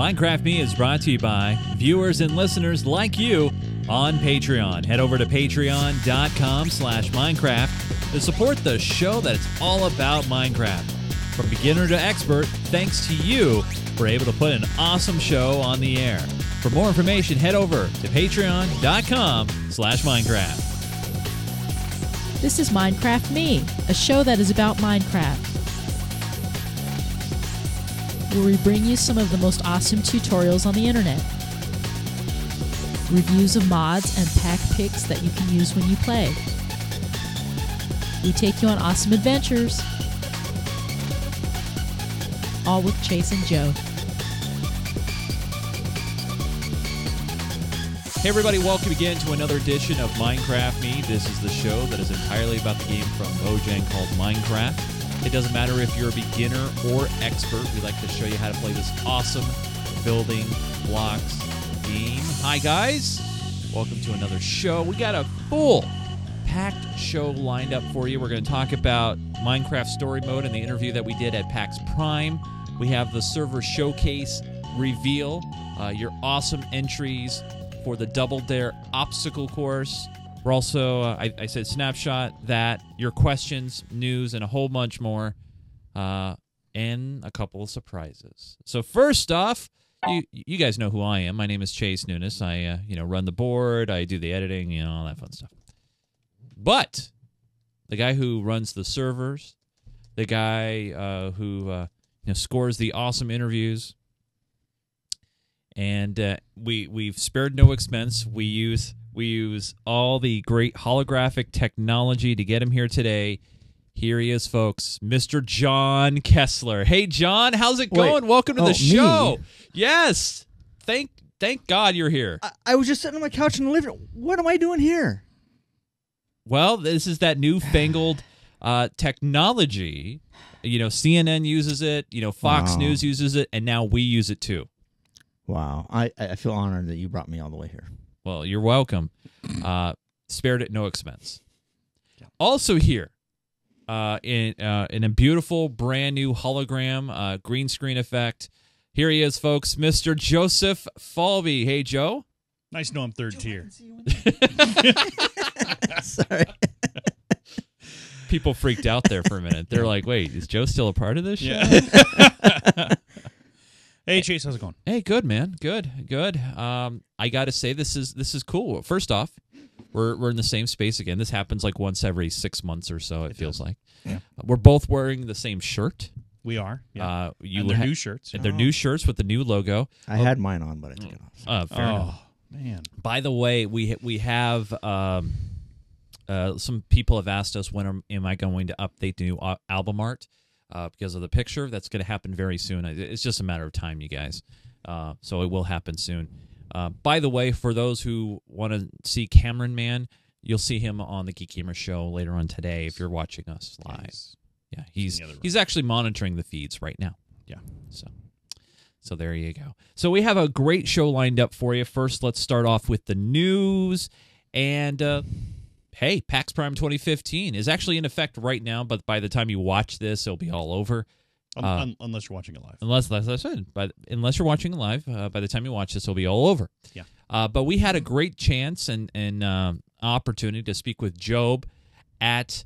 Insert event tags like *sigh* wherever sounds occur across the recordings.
Minecraft Me is brought to you by viewers and listeners like you on Patreon. Head over to patreon.com slash Minecraft to support the show that's all about Minecraft. From beginner to expert, thanks to you, we're able to put an awesome show on the air. For more information, head over to patreon.com slash Minecraft. This is Minecraft Me, a show that is about Minecraft. Where we bring you some of the most awesome tutorials on the internet. Reviews of mods and pack picks that you can use when you play. We take you on awesome adventures. All with Chase and Joe. Hey, everybody, welcome again to another edition of Minecraft Me. This is the show that is entirely about the game from Mojang called Minecraft. It doesn't matter if you're a beginner or expert, we like to show you how to play this awesome building blocks game. Hi, guys. Welcome to another show. We got a full packed show lined up for you. We're going to talk about Minecraft Story Mode and the interview that we did at PAX Prime. We have the server showcase reveal, uh, your awesome entries for the Double Dare obstacle course. We're also, uh, I, I said snapshot that, your questions, news, and a whole bunch more, uh, and a couple of surprises. So first off, you you guys know who I am. My name is Chase Nunes. I uh, you know run the board. I do the editing. You know all that fun stuff. But the guy who runs the servers, the guy uh, who uh, you know scores the awesome interviews, and uh, we we've spared no expense. We use we use all the great holographic technology to get him here today. Here he is, folks, Mr. John Kessler. Hey, John, how's it Wait, going? Welcome to oh, the me? show. Yes, thank thank God you're here. I, I was just sitting on my couch in the living room. What am I doing here? Well, this is that newfangled *sighs* uh, technology. You know, CNN uses it. You know, Fox Wow. News uses it, and now we use it too. Wow, I, I feel honored that you brought me all the way here. Well, you're welcome. *clears throat* Uh, spared at no expense. Also here, uh, in uh, in a beautiful brand new hologram uh, green screen effect. Here he is, folks, Mr. Joseph Falvey. Hey, Joe. Nice to know I'm third tier. *laughs* Sorry. People freaked out there for a minute. They're like, "Wait, is Joe still a part of this show?" Yeah. *laughs* hey Chase, how's it going? Hey, good man, good, good. Um, I got to say this is this is cool. First off, we're we're in the same space again. This happens like once every six months or so. It, feels like. Yeah. We're both wearing the same shirt. We are. Yeah. Uh, you and their ha- new shirts. and their new shirts with the new logo. I had mine on, but I took it off. Uh, fair oh enough. man. By the way, we we have um, uh, some people have asked us when am, am I going to update the new al- album art uh, because of the picture. That's going to happen very soon. It's just a matter of time, you guys. Uh, so it will happen soon. Uh, by the way, for those who want to see Cameron Man, you'll see him on the Geek Gamer Show later on today if you're watching us live. Yeah, he's the other room. he's actually monitoring the feeds right now. Yeah. So so there you go. So we have a great show lined up for you. First, let's start off with the news and uh hey, PAX Prime 2015 is actually in effect right now, but by the time you watch this, it'll be all over. Uh, un- unless you're watching it live. Unless, as I said, but unless you're watching it live, uh, by the time you watch this, it'll be all over. Yeah. Uh, but we had a great chance and and um opportunity to speak with Job at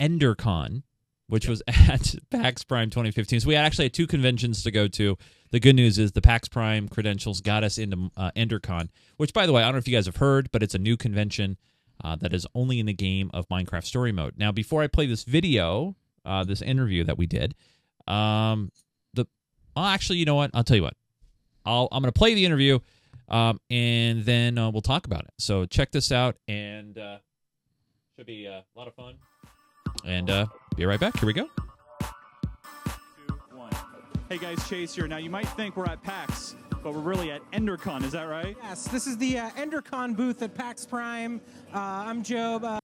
EnderCon, which was *laughs* at PAX Prime 2015. So we had actually had two conventions to go to. The good news is the PAX Prime credentials got us into uh, EnderCon, which, by the way, I don't know if you guys have heard, but it's a new convention uh, that is only in the game of Minecraft Story Mode. Now, before I play this video, uh, this interview that we did, um, the well, actually, you know what? I'll tell you what. I'll I'm gonna play the interview, um, and then uh, we'll talk about it. So check this out, and uh, should be uh, a lot of fun. And uh, be right back. Here we go. Hey guys, Chase here. Now you might think we're at PAX, but we're really at EnderCon. Is that right? Yes, this is the uh, EnderCon booth at PAX Prime. Uh, I'm Job. Uh,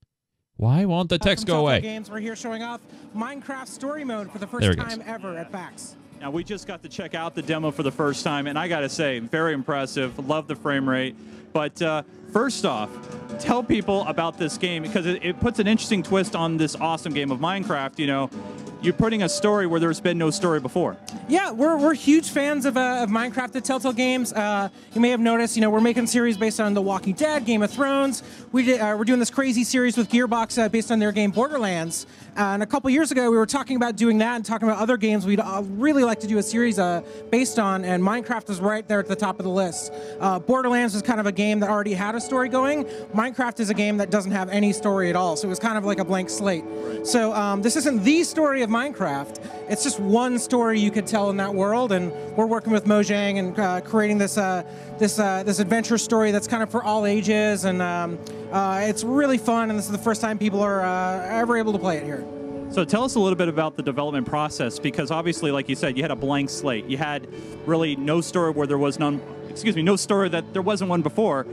Why won't the text go Telltale away? Games. We're here showing off Minecraft Story Mode for the first it goes. time ever at PAX. Now we just got to check out the demo for the first time, and I gotta say, very impressive. Love the frame rate. But uh, first off, tell people about this game because it, it puts an interesting twist on this awesome game of Minecraft. You know, you're putting a story where there's been no story before. Yeah, we're, we're huge fans of, uh, of Minecraft the Telltale Games. Uh, you may have noticed, you know, we're making series based on The Walking Dead, Game of Thrones. We did, uh, we're doing this crazy series with Gearbox uh, based on their game Borderlands. Uh, and a couple years ago, we were talking about doing that and talking about other games we'd uh, really like to do a series based on, and Minecraft was right there at the top of the list. Borderlands was kind of a game that already had a story going. Minecraft is a game that doesn't have any story at all, so it was kind of like a blank slate. So um, this isn't the story of Minecraft. It's just one story you could tell in that world, and we're working with Mojang and uh, creating this uh, this uh, this adventure story that's kind of for all ages, and um, uh, it's really fun. And this is the first time people are uh, ever able to play it here. So tell us a little bit about the development process because obviously, like you said, you had a blank slate. You had really no story where there was none. Excuse me, no story that there wasn't one before.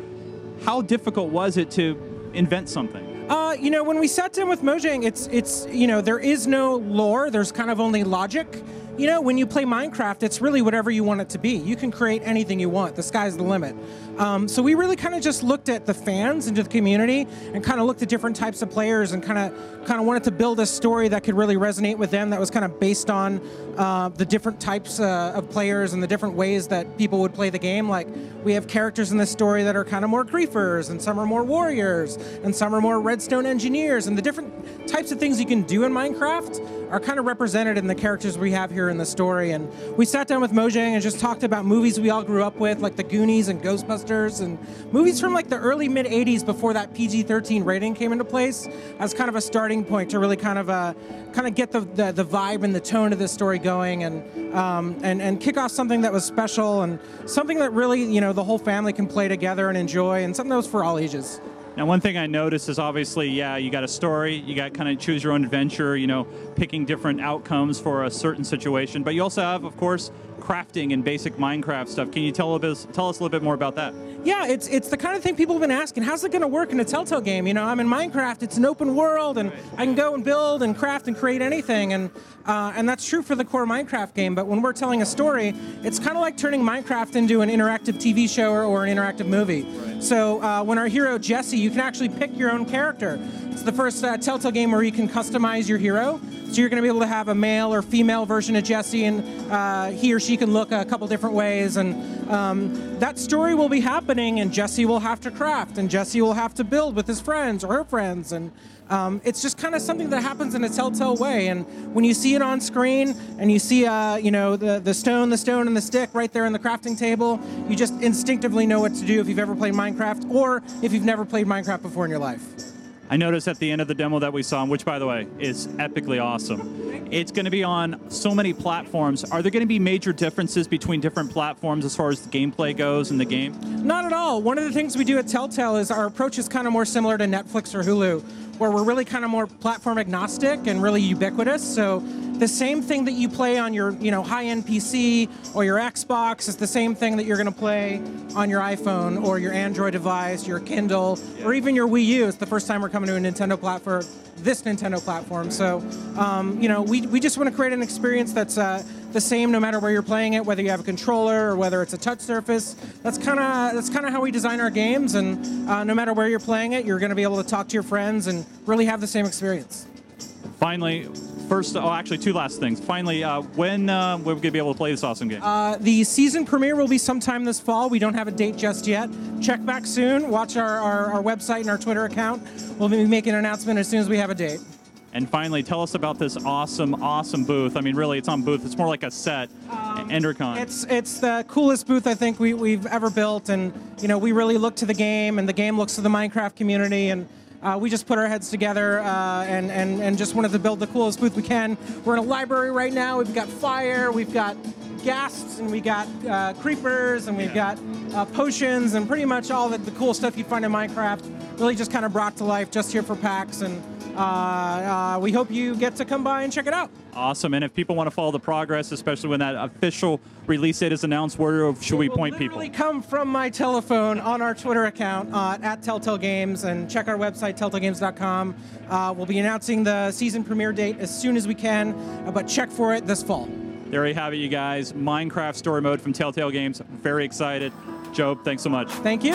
How difficult was it to invent something? Uh, you know, when we sat down with Mojang, it's it's you know there is no lore. There's kind of only logic. You know, when you play Minecraft, it's really whatever you want it to be. You can create anything you want. The sky's the limit. Um, so we really kind of just looked at the fans and the community, and kind of looked at different types of players, and kind of kind of wanted to build a story that could really resonate with them. That was kind of based on uh, the different types uh, of players and the different ways that people would play the game. Like we have characters in this story that are kind of more griefers, and some are more warriors, and some are more redstone engineers, and the different types of things you can do in Minecraft are kind of represented in the characters we have here in the story. And we sat down with Mojang and just talked about movies we all grew up with, like the Goonies and Ghostbusters, and movies from like the early mid 80s before that PG 13 rating came into place as kind of a starting point to really kind of uh, kind of get the, the, the vibe and the tone of this story going and, um, and, and kick off something that was special and something that really, you know, the whole family can play together and enjoy and something that was for all ages. Now, one thing I noticed is obviously, yeah, you got a story, you got kind of choose your own adventure, you know, picking different outcomes for a certain situation, but you also have, of course, crafting and basic Minecraft stuff. Can you tell, bit, tell us a little bit more about that? Yeah, it's it's the kind of thing people have been asking. How's it going to work in a Telltale game? You know, I'm in Minecraft. It's an open world, and I can go and build and craft and create anything, and uh, and that's true for the core Minecraft game. But when we're telling a story, it's kind of like turning Minecraft into an interactive TV show or, or an interactive movie. So uh, when our hero Jesse, you can actually pick your own character. It's the first uh, Telltale game where you can customize your hero. So you're going to be able to have a male or female version of Jesse, and uh, he or she can look a couple different ways. And um, that story will be happening, and Jesse will have to craft, and Jesse will have to build with his friends or her friends, and um, it's just kind of something that happens in a telltale way. And when you see it on screen, and you see, uh, you know, the the stone, the stone, and the stick right there in the crafting table, you just instinctively know what to do if you've ever played Minecraft, or if you've never played Minecraft before in your life. I noticed at the end of the demo that we saw, which by the way is epically awesome. It's going to be on so many platforms. Are there going to be major differences between different platforms as far as the gameplay goes in the game? Not at all. One of the things we do at Telltale is our approach is kind of more similar to Netflix or Hulu, where we're really kind of more platform agnostic and really ubiquitous. So the same thing that you play on your, you know, high-end PC or your Xbox is the same thing that you're going to play on your iPhone or your Android device, your Kindle, or even your Wii U. It's the first time we're coming to a Nintendo platform, this Nintendo platform. So, um, you know, we, we just want to create an experience that's uh, the same no matter where you're playing it, whether you have a controller or whether it's a touch surface. That's kind of that's kind of how we design our games, and uh, no matter where you're playing it, you're going to be able to talk to your friends and really have the same experience. Finally, first, oh, actually, two last things. Finally, uh, when uh, we're going to be able to play this awesome game? Uh, the season premiere will be sometime this fall. We don't have a date just yet. Check back soon. Watch our, our, our website and our Twitter account. We'll be making an announcement as soon as we have a date. and finally, tell us about this awesome, awesome booth. I mean, really, it's on booth. It's more like a set. EnderCon. It's it's the coolest booth I think we, we've ever built, and you know we really look to the game, and the game looks to the Minecraft community, and uh, we just put our heads together uh, and, and and just wanted to build the coolest booth we can. We're in a library right now. We've got fire, we've got ghasts, and we got uh, creepers, and we've got uh, potions, and pretty much all the, the cool stuff you'd find in Minecraft. Really just kind of brought to life just here for PAX, and uh, uh, we hope you get to come by and check it out. awesome. And if people want to follow the progress, especially when that official release date is announced, where should we will point people? literally come from my telephone on our Twitter account uh, at Telltale Games and check our website, telltalegames.com. Uh, we'll be announcing the season premiere date as soon as we can, uh, but check for it this fall. There you have it, you guys. Minecraft Story Mode from Telltale Games. Very excited. Job, thanks so much. Thank you.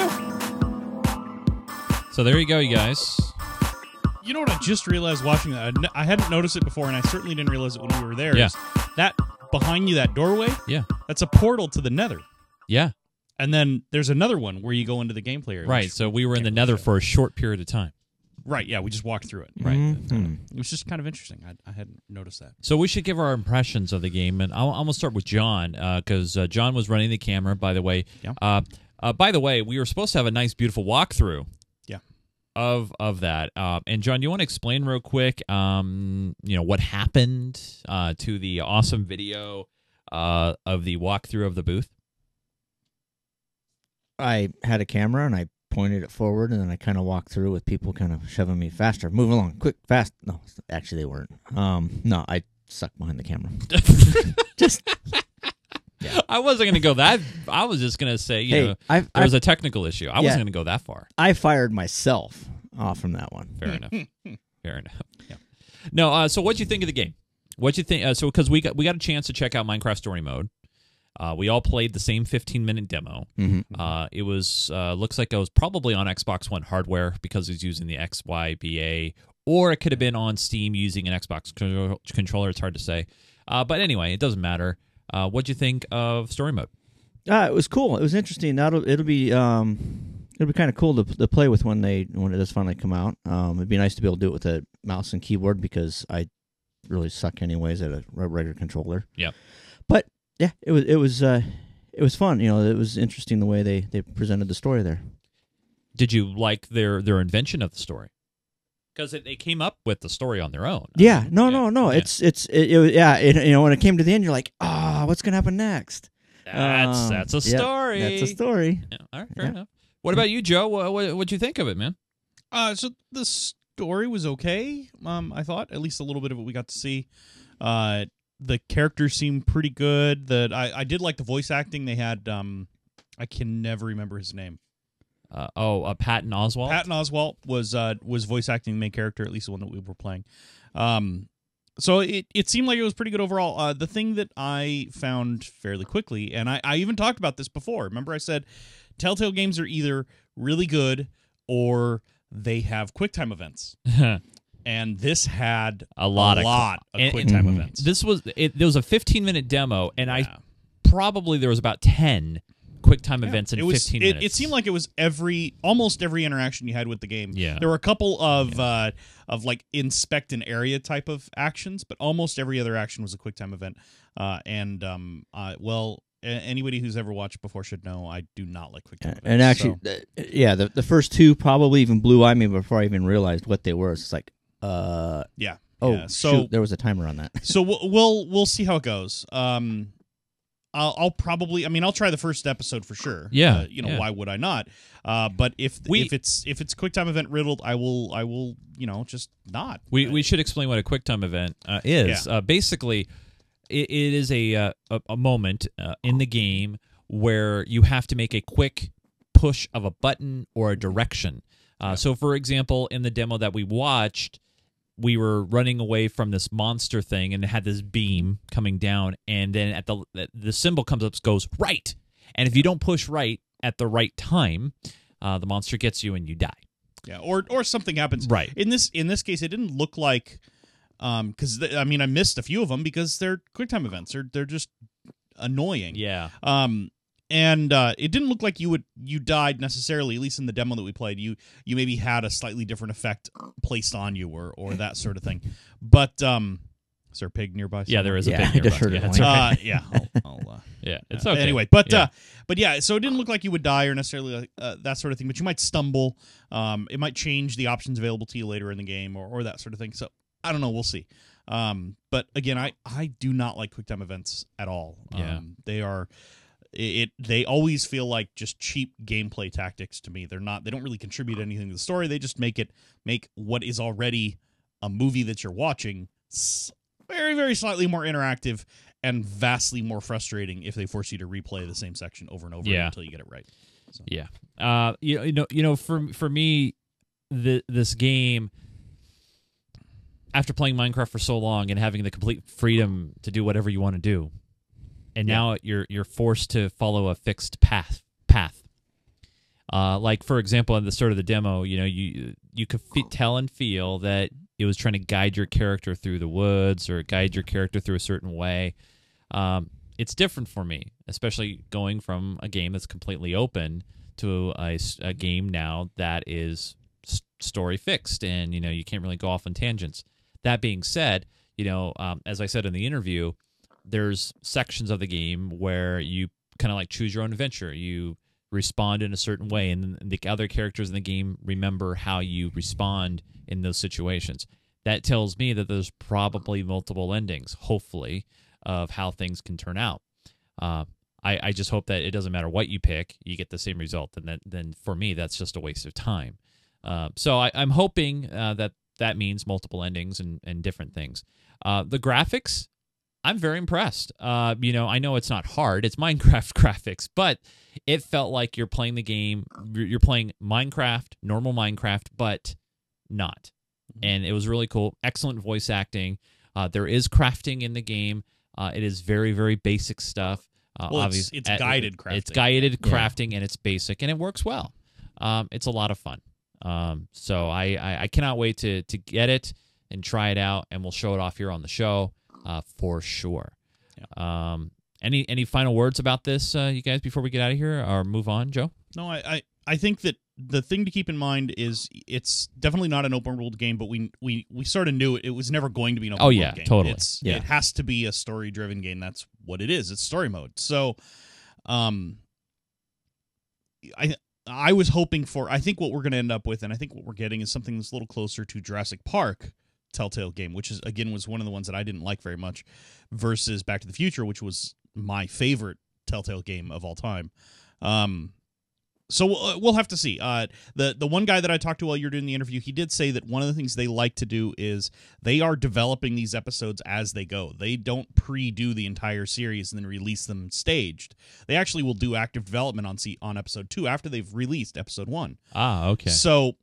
So there you go, you guys. You know what I just realized watching that? I hadn't noticed it before, and I certainly didn't realize it when we were there. Yeah. That behind you, that doorway, Yeah. that's a portal to the Nether. Yeah. And then there's another one where you go into the gameplay area. Right. So we were in the Nether for a short period of time. Right. Yeah. We just walked through it. Right. Mhm. It was just kind of interesting. I, I hadn't noticed that. So we should give our impressions of the game, and I'll, I'm gonna start with John because uh, John was running the camera. By the way, Yeah. uh, uh, by the way, we were supposed to have a nice, beautiful walkthrough. Of of that, uh, and John, do you want to explain real quick? Um, you know what happened uh, to the awesome video uh, of the walkthrough of the booth? I had a camera and I pointed it forward, and then I kind of walked through with people kind of shoving me faster, move along, quick, fast. No, actually they weren't. Um, no, I sucked behind the camera. *laughs* Just *laughs* I wasn't gonna go that. I was just gonna say, you hey, know, I've, there was I've a technical issue. I Yeah. wasn't gonna go that far. I fired myself off from that one. Fair enough. Fair enough. Yeah. No. Uh, so, what'd you think of the game? What'd you think? Uh, so, because we got we got a chance to check out Minecraft Story Mode. Uh, we all played the same 15 minute demo. Mhm. Uh, it was uh, looks like it was probably on Xbox One hardware because it's using the XYBA, or it could have been on Steam using an Xbox con- controller. It's hard to say. Uh, but anyway, it doesn't matter. Uh, what'd you think of Story Mode? Uh, it was cool. It was interesting. That'll it'll be um it'll be kind of cool to, to play with when they when it does finally come out. Um, it'd be nice to be able to do it with a mouse and keyboard because I really suck anyways at a regular controller. Yep. But yeah, it was it was uh it was fun. You know, it was interesting the way they they presented the story there. Did you like their their invention of the story? Because they came up with the story on their own. I Yeah. mean, No. yeah, No. No. yeah. It's it's it, it yeah. It, you know, when it came to the end, you're like, ah, what's gonna happen next? That's Um, that's a yep, story. That's a story. Yeah, all right, fair Yeah. enough. What about you, Joe? What what what'd you think of it, man? Uh, so the story was okay. Um, I thought at least a little bit of what we got to see. Uh, the characters seemed pretty good. That I, I did like the voice acting. They had um, I can never remember his name. Uh, oh, uh, Patton Oswalt. Patton Oswalt was uh was voice acting the main character, at least the one that we were playing. Um, so it, it seemed like it was pretty good overall. Uh, the thing that I found fairly quickly, and I, I even talked about this before. Remember, I said Telltale games are either really good or they have QuickTime events, *laughs* and this had a lot a of lot of and- QuickTime Mhm. events. This was it. There was a 15 minute demo, and I probably there was about 10 QuickTime Yeah. events in it was, 15 it, minutes. It seemed like it was every almost every interaction you had with the game. Yeah. There were a couple of uh of like inspect an area type of actions, but almost every other action was a QuickTime event. Uh and um uh well a- anybody who's ever watched before should know I do not like QuickTime events. And actually, so- th- yeah, the the first two probably even blew by me before I even realized what they were. It's like, uh, yeah. oh, yeah. so shoot, there was a timer on that. so we'll, we'll we'll see how it goes. Um, I'll, I'll probably. I mean, I'll try the first episode for sure. Yeah, Uh, you know, yeah. why would I not? Uh, but if We- if it's if it's QuickTime event riddled, I will I will you know just not. We Uh, we should explain what a QuickTime event uh, is. Uh, basically, it, it is a uh, a, a moment uh, in the game where you have to make a quick push of a button or a direction. Uh, So, for example, in the demo that we watched, we were running away from this monster thing, and it had this beam coming down, and then at the the symbol comes up goes right, and if you don't push right at the right time, uh, the monster gets you and you die. yeah, or or something happens. Right. In this in this case, it didn't look like um because I mean I missed a few of them because they're QuickTime events. They're they're just annoying. Yeah. Um, and uh, it didn't look like you would you died necessarily. At least in the demo that we played, you you maybe had a slightly different effect placed on you or or that sort of thing. But um, is there a pig nearby? Yeah, there is a Yeah, big I just nearby. heard Yeah, it it's whine. Uh, yeah, I'll, I'll, uh, *laughs* Yeah, it's uh, okay. Anyway, but Yeah. uh, but yeah, so it didn't look like you would die or necessarily uh, that sort of thing. But you might stumble. Um, it might change the options available to you later in the game or, or that sort of thing. So I don't know. We'll see. Um, but again, I I do not like quick time events at all. Yeah. Um, they are. It, it they always feel like just cheap gameplay tactics to me. They're not. They don't really contribute anything to the story. They just make it make what is already a movie that you're watching very very slightly more interactive and vastly more frustrating if they force you to replay the same section over and over Yeah. until you get it right. So. Yeah. Uh, you, you know, you know, for for me, the this game, after playing Minecraft for so long and having the complete freedom to do whatever you want to do, and Yeah. now you're you're forced to follow a fixed path path. Uh, like for example, in the start of the demo, you know, you you could fe- tell and feel that it was trying to guide your character through the woods or guide your character through a certain way. Um, it's different for me, especially going from a game that's completely open to a, a game now that is s- story fixed, and you know you can't really go off on tangents. That being said, you know, um, as I said in the interview, there's sections of the game where you kind of like choose your own adventure. You respond in a certain way, and the other characters in the game remember how you respond in those situations. That tells me that there's probably multiple endings, hopefully, of how things can turn out. Uh, I, I just hope that it doesn't matter what you pick, you get the same result. And then, then for me, that's just a waste of time. Uh, so I, I'm hoping uh, that that means multiple endings and, and different things. Uh, the graphics, I'm very impressed. Uh, you know, I know it's not hard; it's Minecraft *laughs* graphics, but it felt like you're playing the game. You're playing Minecraft, normal Minecraft, but not. And it was really cool. Excellent voice acting. Uh, there is crafting in the game. Uh, it is very, very basic stuff. Uh, Well, it's- obvious- it's uh, guided It's crafting. guided Yeah. crafting, and it's basic, and it works well. Um, it's a lot of fun. Um, so I, I I cannot wait to to get it and try it out, and we'll show it off here on the show uh, for sure. Um, any any final words about this, uh, you guys, before we get out of here or move on, Joe? No, I, I, I think that the thing to keep in mind is it's definitely not an open world game, but we we we sort of knew it, it was never going to be an open Oh, world yeah, game. totally. It's, Yeah. It has to be a story driven game. That's what it is. It's story mode. So, um, I I was hoping for. I think what we're going to end up with, and I think what we're getting is something that's a little closer to Jurassic Park. Telltale game, which is again was one of the ones that I didn't like very much, versus Back to the Future, which was my favorite Telltale game of all time. Um, so we'll, we'll have to see. Uh, the the one guy that I talked to while you're doing the interview, he did say that one of the things they like to do is they are developing these episodes as they go. They don't pre-do the entire series and then release them staged. They actually will do active development on on episode two after they've released episode one. Ah, okay. So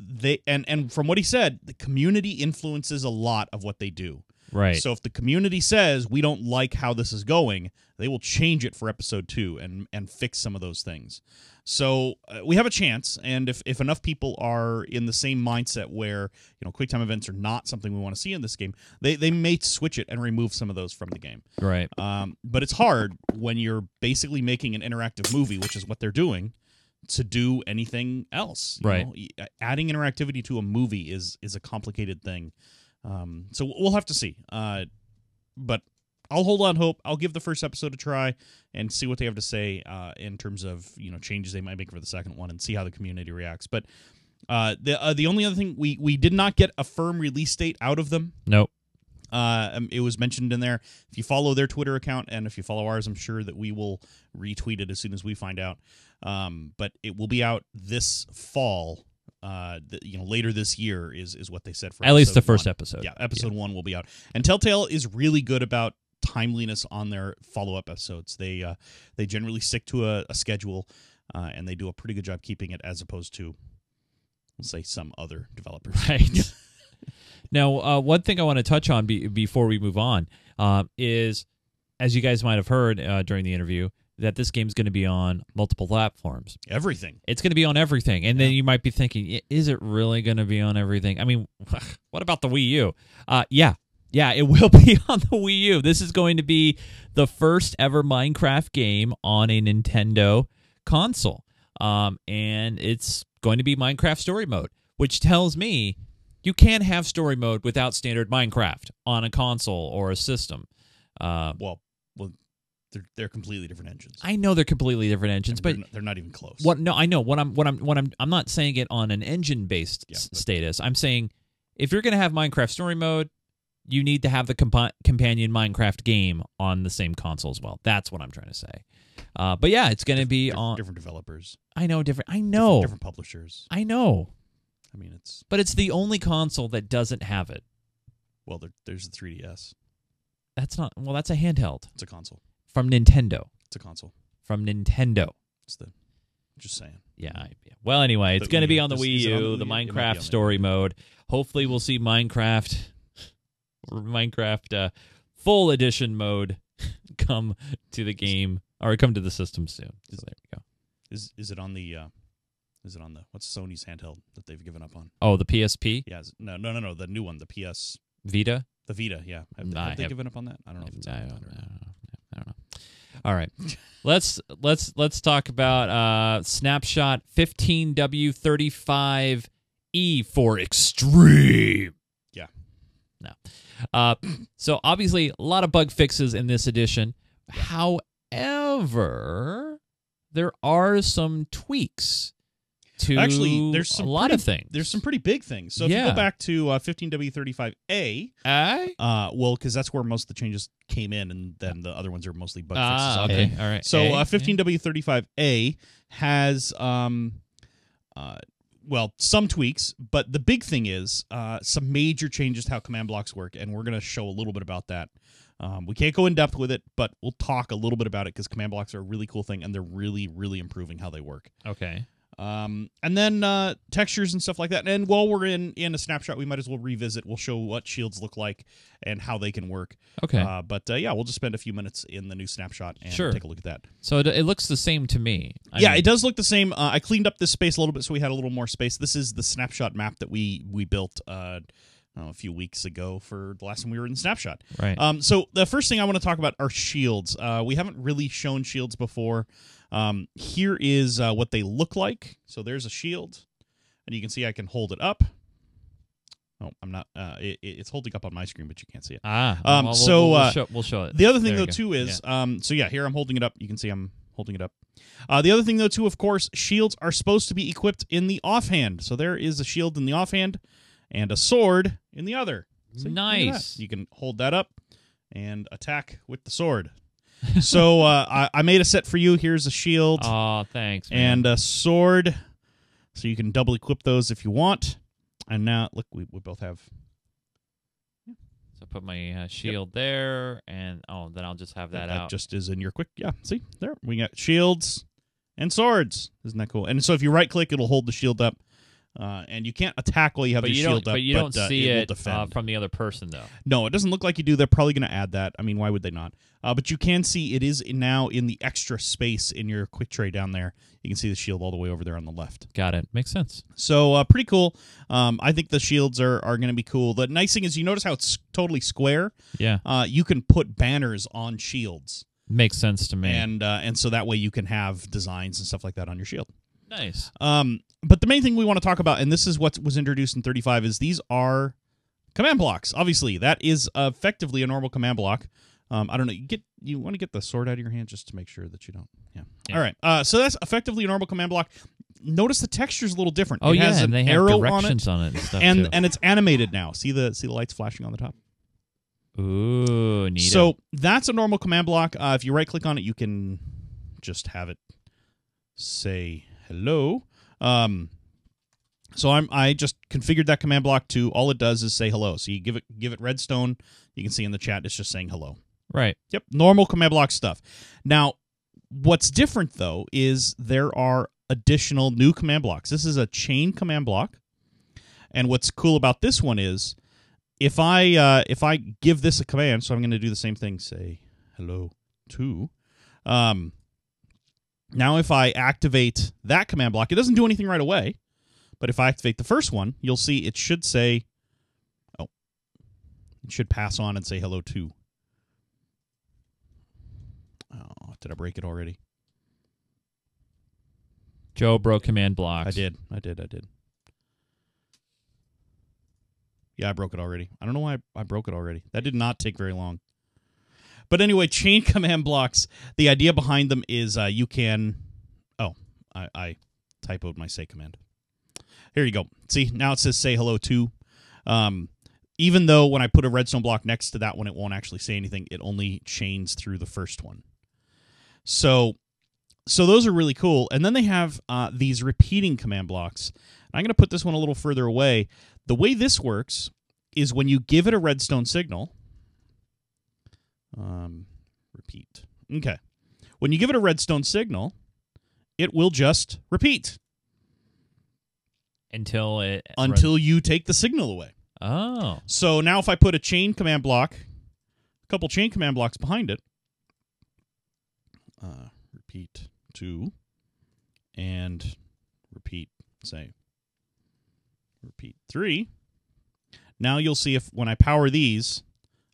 they and and from what he said, the community influences a lot of what they do. Right. So if the community says we don't like how this is going, they will change it for episode two and and fix some of those things. So uh, we have a chance, and if if enough people are in the same mindset where you know QuickTime events are not something we want to see in this game, they they may switch it and remove some of those from the game. right. Um, but it's hard when you're basically making an interactive movie, which is what they're doing, to do anything else. Right. know? Adding interactivity to a movie is is a complicated thing. Um, so we'll have to see. Uh, but I'll hold on hope. I'll give the first episode a try and see what they have to say uh, in terms of you know changes they might make for the second one and see how the community reacts. But uh, the uh, the only other thing we we did not get a firm release date out of them. Nope. Uh, um, it was mentioned in there. If you follow their Twitter account and if you follow ours, I'm sure that we will retweet it as soon as we find out. Um, but it will be out this fall. Uh, th- you know, later this year is is what they said for At least the first one. episode. Yeah, episode one will be out. And Telltale is really good about timeliness on their follow up episodes. They uh, they generally stick to a, a schedule, uh, and they do a pretty good job keeping it as opposed to, let's say, some other developers. *laughs* Right. now, uh, one thing I want to touch on be, before we move on uh, is, as you guys might have heard uh, during the interview, that this game's going to be on multiple platforms. Everything. It's going to be on everything, and then you might be thinking, is it really going to be on everything? I mean, *laughs* what about the Wii U? Uh, yeah, yeah, it *laughs* will be on the Wii U. This is going to be the first ever Minecraft game on a Nintendo console, um, and it's going to be Minecraft Story Mode, which tells me you can't have Story Mode without standard Minecraft on a console or a system. Uh, Well, well, they're they're completely different engines. I know they're completely different engines, they're, but not, they're not even close. what? No, I know what I'm. What I'm. What I'm. I'm not saying it on an engine-based Yeah, s- status. I'm saying if you're going to have Minecraft Story Mode, you need to have the compa- companion Minecraft game on the same console as well. That's what I'm trying to say. Uh, but yeah, it's going to be on. different developers. I know different. I different- know. different publishers. I know. I mean, it's But it's the only console that doesn't have it. well, there, there's the 3DS. That's not. Well, that's a handheld It's a console. From Nintendo. It's a console. From Nintendo. It's the just saying. Yeah. I, yeah. Well, anyway, it's going to be on the Wii U, on the the Wii? It on Minecraft story U. mode. Hopefully, we'll see Minecraft, Minecraft uh, full edition mode *laughs* come to the game or come to the system soon. So there you go. Is is it on the uh, Is it on the what's Sony's handheld that they've given up on? Oh, the PSP Yeah, is- no, no, no, no, the new one, the PS, Vita. the Vita. Yeah, have, I have they have- given up on that? I don't know if it's on that or I don't know. I don't know. All right, let's let's let's talk about uh, snapshot 15W35E E for extreme. Yeah. No. Uh, so obviously a lot of bug fixes in this edition. However, there are some tweaks to Actually, there's some a lot pretty- of things. There's some pretty big things. So if you go back to uh, 15W35A, Aye? uh, well, because that's where most of the changes came in, and then the other ones are mostly bug Ah, fixes. okay. All right. So uh, 15W35A has um, uh, well some tweaks, but the big thing is uh, some major changes to how command blocks work, and we're going to show a little bit about that. Um, we can't go in depth with it, but we'll talk a little bit about it because command blocks are a really cool thing, and they're really, really improving how they work. Okay. Um, and then uh, textures and stuff like that. And while we're in in a snapshot, we might as well revisit. We'll show what shields look like and how they can work. Okay. Uh, but uh, yeah, we'll just spend a few minutes in the new snapshot and Sure. take a look at that. so it, it looks the same to me. I yeah, mean- it does look the same. Uh, I cleaned up this space a little bit, so we had a little more space. This is the snapshot map that we we built uh, know, a few weeks ago for the last time we were in snapshot. Right. Um, so the first thing I want to talk about are shields. Uh, we haven't really shown shields before. Um, here is uh, what they look like. So there's a shield, and you can see I can hold it up. Oh, I'm not. Uh, it, it- it's holding up on my screen, but you can't see it. Ah, Um, well, we'll- so, we'll, uh, show, we'll show it. The other thing There though too is um so yeah here I'm holding it up you can see I'm holding it up. Uh, the other thing though too of course shields are supposed to be equipped in the offhand so there is a shield in the offhand and a sword in the other. See? Look at that. Nice. You can hold that up and attack with the sword. *laughs* so uh, I, I made a set for you. Here's a shield Oh, thanks, man. and a sword, so you can double equip those if you want. And now look, we, we both have so put my uh, shield there, and oh, then I'll just have that, out. just is in your quick. Yeah, see there we got shields and swords. Isn't that cool? And so if you right click, it'll hold the shield up, uh, and you can't attack while you have but the you shield up. but you don't uh, see it, it uh, from the other person, though. no, it doesn't look like you do. They're probably going to add that. I mean, why would they not? Uh, but you can see it is now in the extra space in your quick tray down there. You can see the shield all the way over there on the left. Got it. Makes sense. So uh, pretty cool. Um, I think the shields are, are going to be cool. The nice thing is you notice how it's totally square. Yeah, Uh, you can put banners on shields, makes sense to me. and uh, and so that way you can have designs and stuff like that on your shield. nice. Um, but the main thing we want to talk about, and this is what was introduced in 35, is these are command blocks. Obviously, that is effectively a normal command block. Um, I don't know. You get you want to get the sword out of your hand just to make sure that you don't. Yeah. Yeah. All right. Uh, so that's effectively a normal command block. Notice the texture's a little different. Oh it yeah, and they have arrow on it, directions on it, and stuff and too. and it's animated now. See the see the lights flashing on the top. Ooh, neat. So that's a normal command block. Uh, if you right click on it, you can just have it say hello. Um, so I'm I just configured that command block to all it does is say hello. So you give it give it redstone. You can see in the chat it's just saying hello. right. Yep, normal command block stuff. Now, what's different though is there are additional new command blocks. This is a chain command block, and what's cool about this one is if I uh, if I give this a command, so I'm going to do the same thing. Say hello to. Um, now, if I activate that command block, it doesn't do anything right away. But if I activate the first one, you'll see it should say, oh, it should pass on and say hello to. Oh, did I break it already? Joe broke command blocks. I did. I did. I did. Yeah, I broke it already. I don't know why I, I broke it already. That did not take very long. But anyway, chain command blocks. The idea behind them is uh, you can. Oh, I, I typoed my say command. Here you go. See now it says say hello to. Um, even though when I put a redstone block next to that one, it won't actually say anything. It only chains through the first one. So so those are really cool. And then they have uh, these repeating command blocks. I'm going to put this one a little further away. The way this works is when you give it a redstone signal. Um, repeat. Okay. When you give it a redstone signal, it will just repeat until it until you take the signal away. oh So now if I put a chain command block, a couple chain command blocks behind it, uh, repeat two, and repeat, say, repeat three. Now you'll see if when I power these,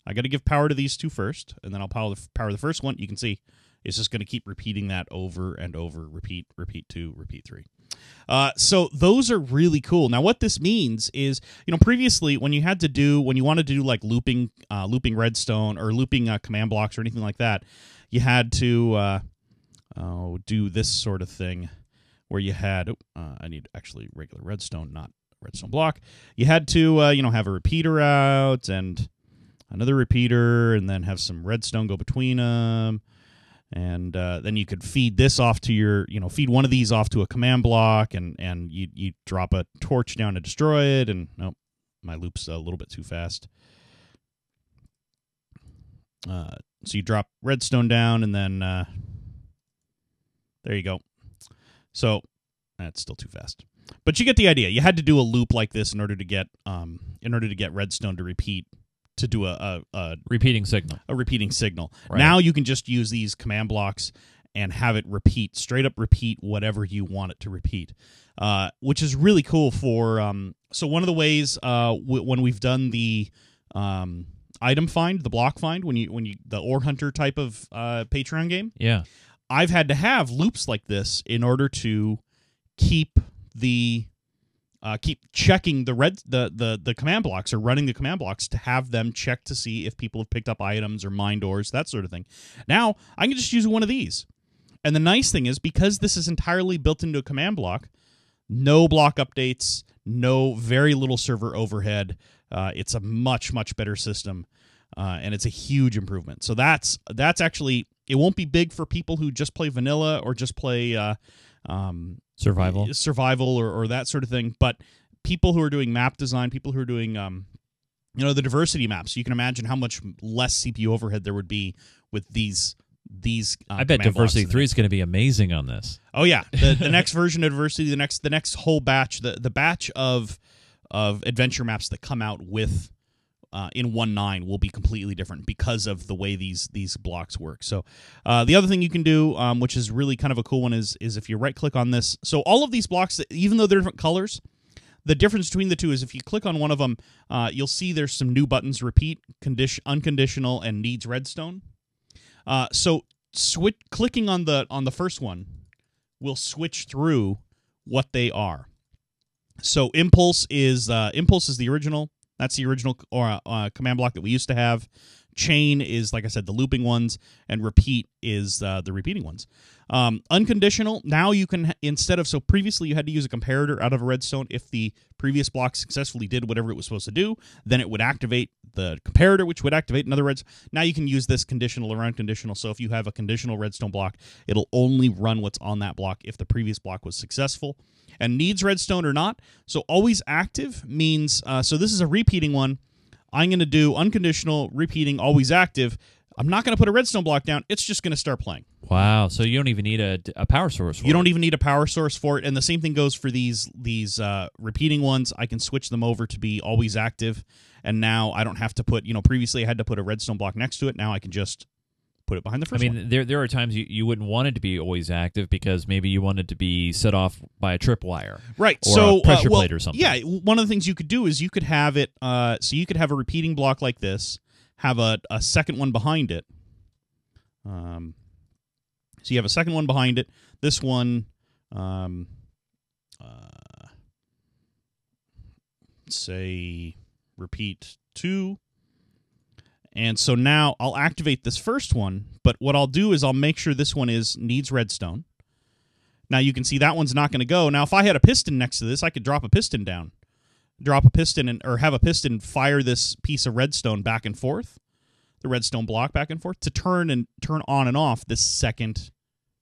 I got to give power to these two first, and then I'll power the, power the first one. You can see it's just going to keep repeating that over and over. Repeat, repeat two, repeat three. Uh, so those are really cool. Now, what this means is, you know, previously when you had to do when you wanted to do like looping, uh, looping redstone or looping uh, command blocks or anything like that, you had to uh, oh, do this sort of thing where you had uh, I need actually regular redstone, not redstone block. You had to uh, you know have a repeater out and another repeater, and then have some redstone go between them. And uh, then you could feed this off to your, you know, feed one of these off to a command block, and and you you drop a torch down to destroy it. And nope, my loop's a little bit too fast. Uh, so you drop redstone down, and then uh, there you go. So that's still too fast. But you get the idea. You had to do a loop like this in order to get um in order to get redstone to repeat to do a a, a, Repeating signal. a repeating signal. Right. Now you can just use these command blocks and have it repeat straight up repeat whatever you want it to repeat, uh, which is really cool. For um, so one of the ways uh, w- when we've done the um, item find, the block find, when you when you the ore hunter type of uh, Patreon game, Yeah. I've had to have loops like this in order to keep the uh, keep checking the red the, the the command blocks or running the command blocks to have them check to see if people have picked up items or mine doors that sort of thing. Now I can just use one of these, and the nice thing is because this is entirely built into a command block, no block updates, no very little server overhead. Uh, it's a much much better system, uh, and it's a huge improvement. So that's that's actually it won't be big for people who just play vanilla or just play uh, um, Survival. survival or, or that sort of thing. But people who are doing map design, people who are doing um, you know the diversity maps, you can imagine how much less CPU overhead there would be with these these. Uh, I bet Diversity Three is going to be amazing on this. Oh yeah, the, the *laughs* next version of diversity, the next the next whole batch, the the batch of of adventure maps that come out with uh, in one nine will be completely different because of the way these these blocks work. So uh, the other thing you can do, um, which is really kind of a cool one, is is if you right click on this. So all of these blocks, even though they're different colors. The difference between the two is if you click on one of them, uh, you'll see there's some new buttons: repeat, condition, unconditional, and needs redstone. Uh, so switch clicking on the on the first one will switch through what they are. So impulse is uh, impulse is the original. That's the original or uh, command block that we used to have. Chain is like I said, the looping ones, and repeat is uh, the repeating ones. Um, unconditional. Now you can instead of so previously you had to use a comparator out of a redstone. If the previous block successfully did whatever it was supposed to do, then it would activate the comparator, which would activate another red. Now you can use this conditional or unconditional. So if you have a conditional redstone block, it'll only run what's on that block if the previous block was successful and needs redstone or not. So always active means uh, so this is a repeating one. I'm going to do unconditional, repeating, always active. I'm not going to put a redstone block down. It's just going to start playing. Wow. So you don't even need a, a power source. For You don't it. even need a power source for it, and the same thing goes for these these uh, repeating ones. I can switch them over to be always active, and now I don't have to put. You know, previously I had to put a redstone block next to it. Now I can just put it behind the I mean, one. there there are times you, you wouldn't want it to be always active because maybe you wanted to be set off by a tripwire. Right. or so a pressure uh, well, plate or something. Yeah. One of the things you could do is you could have it. Uh, so you could have a repeating block like this, have a, a second one behind it. Um, so you have a second one behind it. This one, um, uh, say repeat two. And so now I'll activate this first one, but what I'll do is I'll make sure this one is needs redstone. Now you can see that one's not going to go. Now if I had a piston next to this, I could drop a piston down. Drop a piston and or have a piston fire this piece of redstone back and forth, the redstone block back and forth to turn and turn on and off this second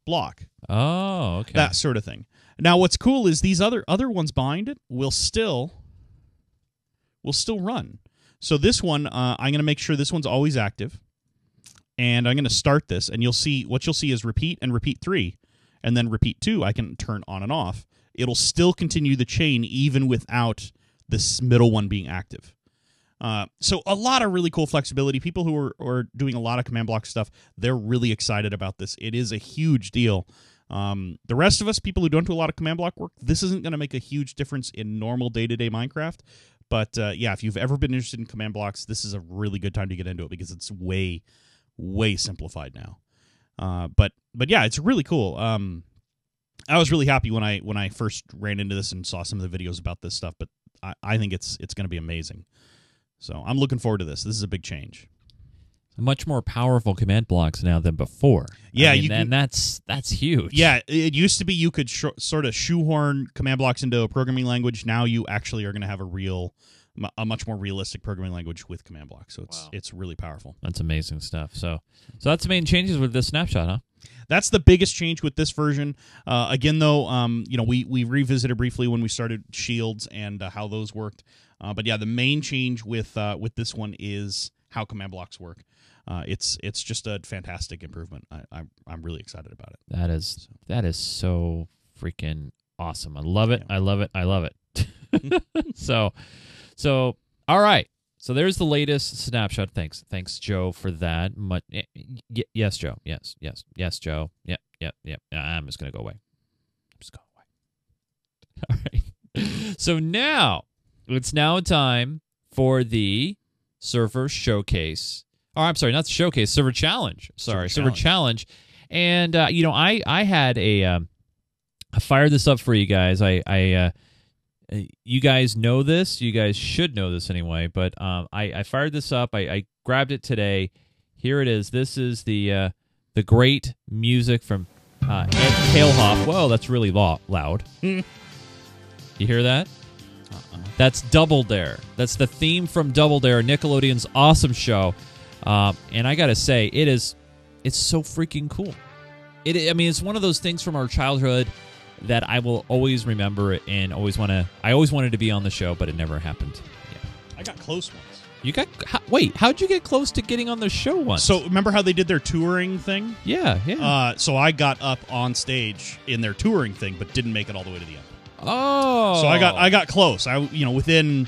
block. Oh, okay. That sort of thing. Now what's cool is these other other ones behind it will still will still run. So this one, uh, I'm going to make sure this one's always active, and I'm going to start this, and you'll see what you'll see is repeat and repeat three, and then repeat two. I can turn on and off. It'll still continue the chain even without this middle one being active. Uh, so a lot of really cool flexibility. People who are, are doing a lot of command block stuff, they're really excited about this. It is a huge deal. Um, the rest of us, people who don't do a lot of command block work, this isn't going to make a huge difference in normal day to day Minecraft. But uh, yeah, if you've ever been interested in command blocks, this is a really good time to get into it because it's way, way simplified now. Uh, but but yeah, it's really cool. Um, I was really happy when I when I first ran into this and saw some of the videos about this stuff. But I, I think it's it's going to be amazing. So I'm looking forward to this. This is a big change. Much more powerful command blocks now than before. Yeah, I mean, you can- and that's that's huge. Yeah, it used to be you could sh- sort of shoehorn command blocks into a programming language. Now you actually are going to have a real, a much more realistic programming language with command blocks. So it's it's really powerful. that's amazing stuff. So, so that's the main changes with this snapshot, huh? That's the biggest change with this version. Uh, again, though, um, you know, we we revisited briefly when we started shields and uh, how those worked. Uh, but yeah, the main change with uh, with this one is how command blocks work. Uh, it's it's just a fantastic improvement. I, I'm I'm really excited about it. That is that is so freaking awesome. I love it. I love it. I love it. *laughs* *laughs* so, so all right. So there's the latest snapshot. Thanks, thanks, Joe, for that. Much, y- yes, Joe. Yes, yes, yes, Joe. Yep, yep, yep. I'm just gonna go away. I'm just going away. *laughs* All right. So now it's now time for the server showcase. Oh, I'm sorry, not the showcase, server challenge. Sorry, server, Server challenge. And uh, you know, I I had a um, I fired this up for you guys. I I uh, you guys know this. You guys should know this anyway. But um, I I fired this up. I, I grabbed it today. Here it is. This is the uh, the great music from uh, Edd Kalehoff. Whoa, that's really lo- loud. *laughs* you hear that? That's Double Dare. That's the theme from Double Dare, Nickelodeon's awesome show. Um, and I gotta say, it is, it's so freaking cool. It, I mean, it's one of those things from our childhood that I will always remember and always want to. I always wanted to be on the show, but it never happened. Yeah. I got close once. You got how, wait? How'd you get close to getting on the show once? So remember how they did their touring thing? yeah, yeah. Uh, so I got up on stage in their touring thing, but didn't make it all the way to the end. oh, So I got I got close. I you know within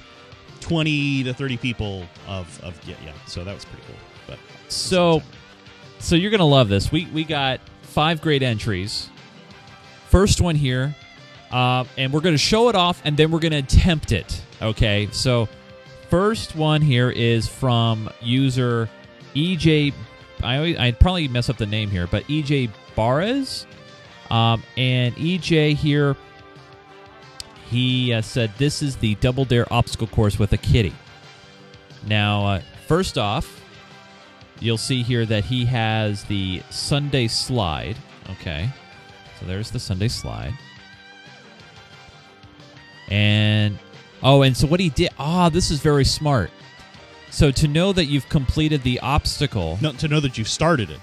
twenty to thirty people of of yeah yeah. So that was pretty cool. But So, so you're gonna love this. We we got five great entries. First one here, uh, and we're gonna show it off, and then we're gonna attempt it. Okay. So, first one here is from user EJ. I always, I probably mess up the name here, but EJ Barres, um, and EJ here. He uh, said this is the Double Dare obstacle course with a kitty. Now, uh, first off, you'll see here that he has the Sundae slide. Okay. So there's the Sundae slide. And oh, and so what he did, ah, this is very smart. So to know that you've completed the obstacle. no, to know that you've started it.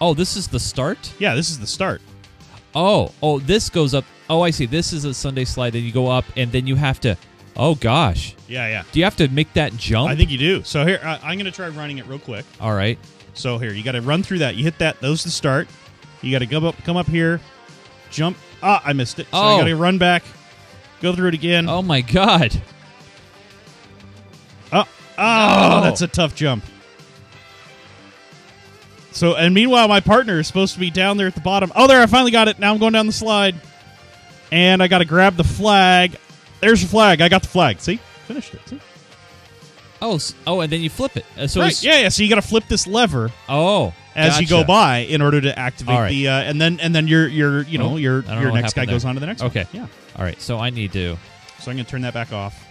Oh, this is the start? Yeah, this is the start. Oh, oh, this goes up. Oh, I see. This is a Sundae slide. Then you go up, and then you have to. Oh gosh, Yeah, yeah. do you have to make that jump? I think you do. So here I, I'm going to try running it real quick. All right. So here you got to run through that. You hit that. Those the start. You got to come up come up here, jump. Ah, I missed it. So Oh. I got to run back, go through it again. Oh my God. Oh, oh, No. that's a tough jump. So, and meanwhile, my partner is supposed to be down there at the bottom. Oh, there, I finally got it. Now I'm going down the slide. And I got to grab the flag. There's the flag. I got the flag. See? Finished it. See? Oh, oh, and then you flip it. Uh, So right. Yeah, yeah. So you got to flip this lever Oh, as you go by in order to activate right. the, uh, and then, and then your, your, you know, Oh, your, your next guy happened goes on to the next Okay. one. Yeah. All right. So I need to, So I'm going to turn that back off.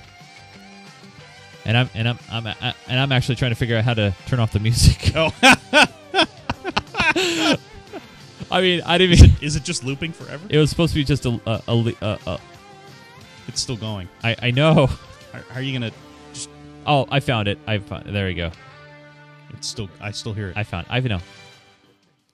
and I'm and I'm I'm I, and I'm actually trying to figure out how to turn off the music. *laughs* Oh, *laughs* I mean, I didn't even. is it just looping forever? It was supposed to be just a a, a, a, It's still going. I I know. How, how are you going to, Oh, I found it. I found. There we go. It's still, I still hear it. I found. I know.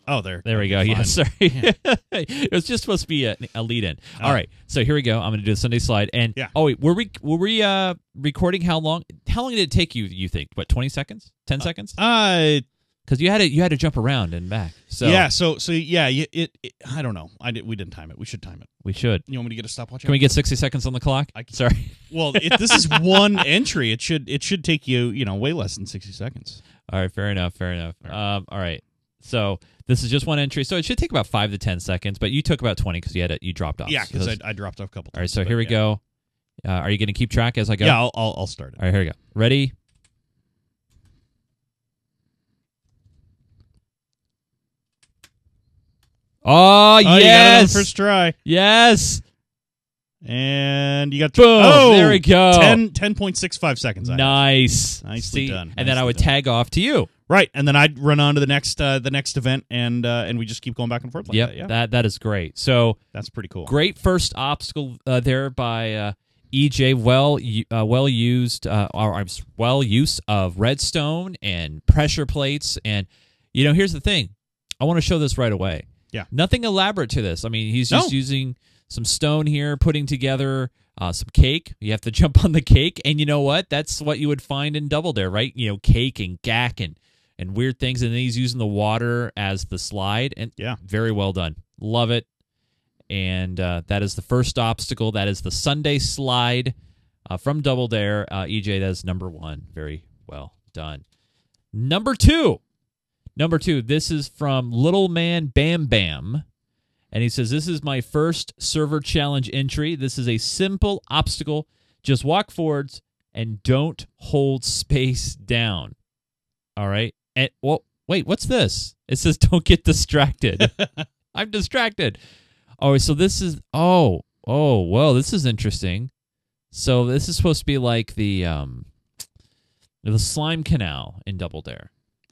oh, there. There we go. Okay, Yeah, fine. sorry. *laughs* it was just supposed to be a, a lead in. All Oh. right. So here we go. I'm going to do the Sundae slide. And Yeah. oh wait, were we were we uh recording how long? How long did it take you? You think? What? 20 seconds? 10 seconds? Uh, Because you had to you had to jump around and back. So yeah. So so yeah. You, it, it. I don't know. I did. We didn't time it. We should time it. we should. You want me to get a stopwatch? Can we get 60 seconds on the clock? I Sorry. Well, if this is *laughs* one entry, it should it should take you you know way less than sixty seconds. All right. Fair enough. Fair enough. Um. All right. So this is just one entry. So it should take about five to ten seconds, but you took about twenty because you had it. You dropped off. Yeah, because So I, I dropped off a couple. all right. So here we yeah. go. Uh, are you going to keep track as I go? Yeah, I'll, I'll I'll start it. All right. Here we go. Ready? Oh, Oh, you got it on the yes! first try, yes! And you got Boom! Oh, there we go. 10 10.65 seconds. I have. Nice. Nicely See? done. And then I would done. tag off to you. Right, and then I'd run on to the next uh, the next event, and uh, and we just keep going back and forth like yep. that. Yeah, That that is great. So that's pretty cool. great first obstacle uh, there by uh, EJ. Well, u- uh, well used, uh, or I'm s- well use of redstone and pressure plates, and you know, here's the thing. I want to show this right away. Yeah. nothing elaborate to this. I mean, he's just No. using some stone here, putting together uh, some cake. You have to *laughs* jump on the cake, and you know what? That's what you would find in Double Dare, right? You know, cake and Gak and and weird things, and then he's using the water as the slide, and Yeah. very well done. Love it and uh, that is the first obstacle. That is the Sundae slide uh, from Double Dare. Uh, EJ, that is number one. Very well done. Number two. Number two, this is from Little Man Bam Bam. And he says, This is my first server challenge entry. This is a simple obstacle. Just walk forwards and don't hold space down. All right. And well, wait, what's this? It says, Don't get distracted. *laughs* I'm distracted. Oh, so this is oh oh well, this is interesting. So this is supposed to be like the um the slime canal in Double Dare.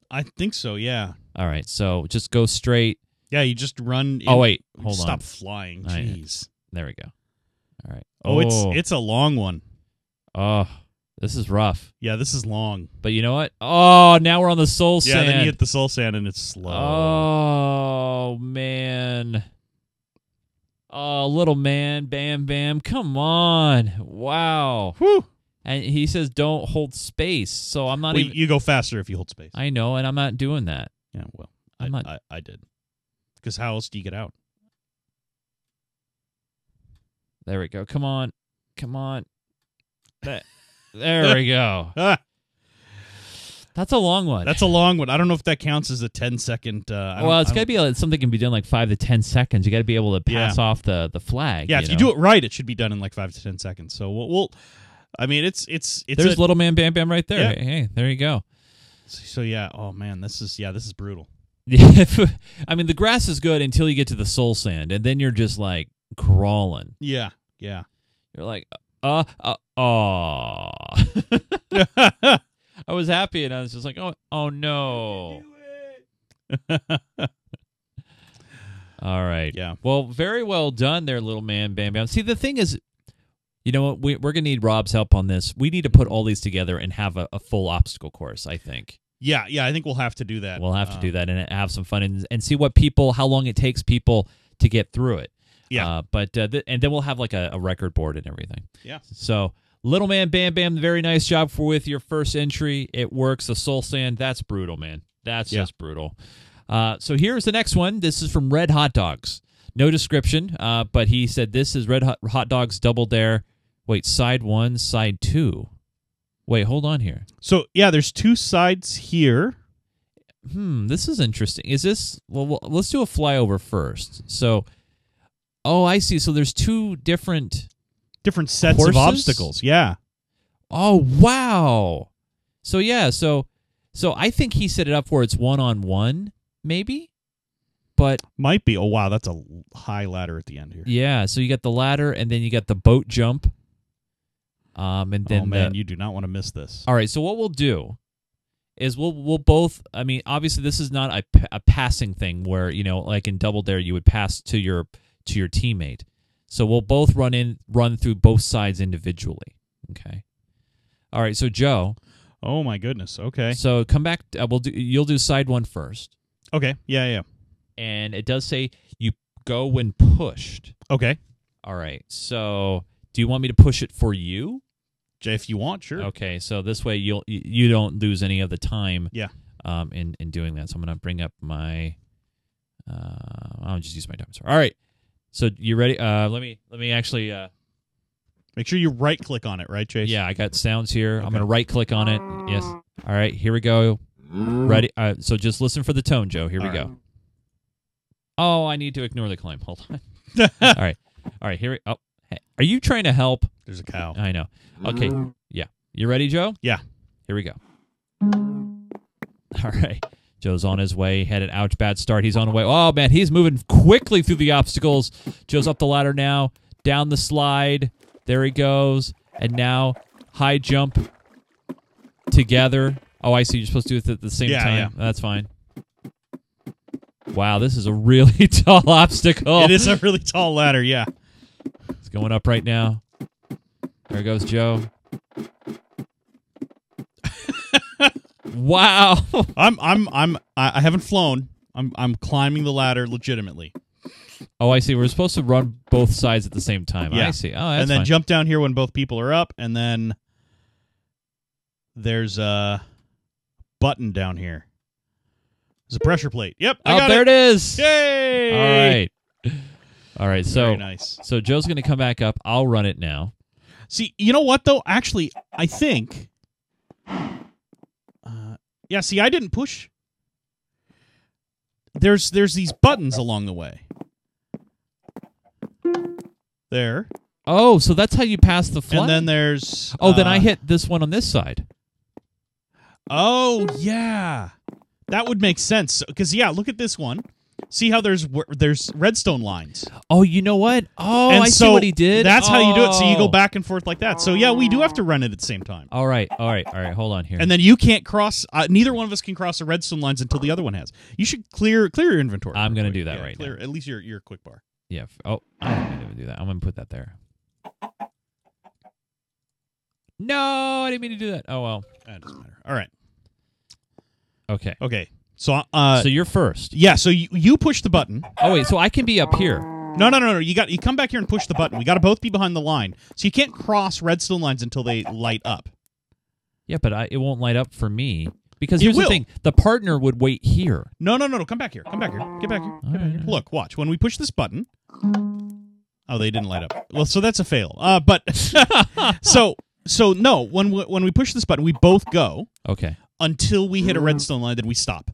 I think so. Yeah, All right, so just go straight. Yeah. You just run. In, Oh wait, hold stop on. flying. Jeez. There we go. All right. Oh, it's oh. it's a long one. oh, this is rough. Yeah, this is long. But you know what? Oh, now we're on the soul Yeah, sand. then you hit the soul sand and it's slow. Oh man. Oh, little man, bam, bam. Come on. Wow. Whew. And he says don't hold space. So I'm not Wait, even you go faster if you hold space. I know, and I'm not doing that. yeah, well, I, I'm not- I, I did. Because how else do you get out? There we go. Come on. Come on. That, *laughs* there we go. *laughs* Ah, That's a long one. that's a long one. I don't know if that counts as a 10 second. Uh, I well, it's got to be something can be done like five to ten seconds. You got to be able to pass Yeah. off the the flag. Yeah, you if know? you do it right, it should be done in like five to 10 seconds. So we'll, we'll I mean, it's it's it's There's a- little man, bam, bam, right there. Yeah. Hey, hey, there you go. so yeah. Oh man, this is yeah, this is brutal. Yeah, *laughs* I mean the grass is good until you get to the soul sand, and then you're just like crawling. Yeah, yeah. You're like, uh, uh, aw. *laughs* *laughs* I was happy, and I was just like, oh, oh no. All right. Yeah. Well, very well done there, little man, Bam Bam. See, the thing is, you know what? We, we're gonna need Rob's help on this. We need to put all these together and have a, a full obstacle course. I think Yeah, yeah, I think we'll have to do that. we'll have to Uh, do that and have some fun and, and see what people, how long it takes people to get through it. Yeah. Uh, but uh, th- and then we'll have like a, a record board and everything. Yeah. So, little man, Bam Bam, very nice job for with your first entry. It works. The soul sand, that's brutal, man. That's Yeah. just brutal. Uh, so here's the next one. This is from Red Hot Dogs. No description, uh, but he said this is Red Hot, Hot Dogs Double Dare. Wait, side one, side two. Wait, hold on here. So yeah, there's two sides here. Hmm, this is interesting. Is this well? well let's do a flyover first. So, oh, I see. So there's two different. Different sets Horses? of obstacles. Yeah. Oh wow. So yeah, so so I think he set it up where it's one on one, maybe. But Might be. Oh wow, that's a high ladder at the end here. yeah, so you got the ladder, and then you got the boat jump. Um, and then oh man, the- you do not want to miss this. All right, so what we'll do is we'll we'll both. I mean, obviously, this is not a, a passing thing where you know, like in Double Dare, you would pass to your to your teammate. So we'll both run in, run through both sides individually. Okay. All right, so Joe. Oh my goodness. Okay. So come back. Uh, we'll do. You'll do side one first, Okay. Yeah, yeah. and it does say you go when pushed. Okay. All right. So do you want me to push it for you? If you want, sure. Okay, so this way you'll you you don't lose any of the time. Yeah. Um, in in doing that, so I'm gonna bring up my. Uh, I'll just use my time. All right. So you ready? Uh, let me let me actually. Uh, Make sure you right click on it, right, Chase? yeah, I got sounds here. I'm gonna right click on it. Yes. All right. Here we go. Ready? Uh, so just listen for the tone, Joe. Here we go. Oh, I need to ignore the climb. Hold on. *laughs* All right. All right. Here. We, oh, are you trying to help? There's a cow. I know. Okay. Yeah. You ready, Joe? Yeah. Here we go. All right. Joe's on his way, headed. Ouch, bad start. He's on the way. Oh man, he's moving quickly through the obstacles. Joe's up the ladder now, down the slide. There he goes, and now high jump together. Oh, I see. You're supposed to do it at the same Yeah, time. yeah. That's fine. Wow, this is a really *laughs* tall obstacle. It is a really tall ladder. Yeah. Going up right now. There goes Joe. wow. I'm I'm I'm I haven't flown. I'm I'm climbing the ladder legitimately. Oh, I see. We're supposed to run both sides at the same time. Yeah. I see. Oh, that's and then fine. jump down here when both people are up, and then there's a button down here. There's a pressure plate. Yep. I oh, there it is. Yay! All right. All right. So, Very nice. so Joe's going to come back up. I'll run it now. See, you know what though? Actually, I think. Uh, yeah. See, I didn't push. There's there's these buttons along the way. There, Oh, so that's how you pass the flag. and then there's. oh, then I uh, hit this one on this side. Oh yeah, that would make sense. Because yeah, look at this one. See how there's there's redstone lines. Oh, you know what? Oh, and I so see what he did. That's how you do it. So you go Oh. back and forth like that. So yeah, we do have to run it at the same time. All right. All right. All right. Hold on here. And then you can't cross. Uh, neither one of us can cross the redstone lines until the other one has. You should clear clear your inventory. I'm gonna do that Yeah, right clear, At least your your quick bar. yeah. Oh, I didn't mean to do that. I'm going to put that there. No, I didn't mean to do that. Oh well. That doesn't matter. All right. Okay. Okay. So uh, so you're first. yeah. So you you push the button. Oh wait, so I can be up here. No, no, no, no. You got you come back here and push the button. We got to both be behind the line. So you can't cross redstone lines until they light up. Yeah, but I, it won't light up for me because here's the thing: the partner would wait here. No, no, no, no. Come back here. Come back here. Get back here. Get back here. Look, watch. When we push this button. Oh, they didn't light up. Well, so that's a fail. Uh, but *laughs* so so no. When we, when we push this button, we both go Okay. Until we hit a redstone line. Then we stop.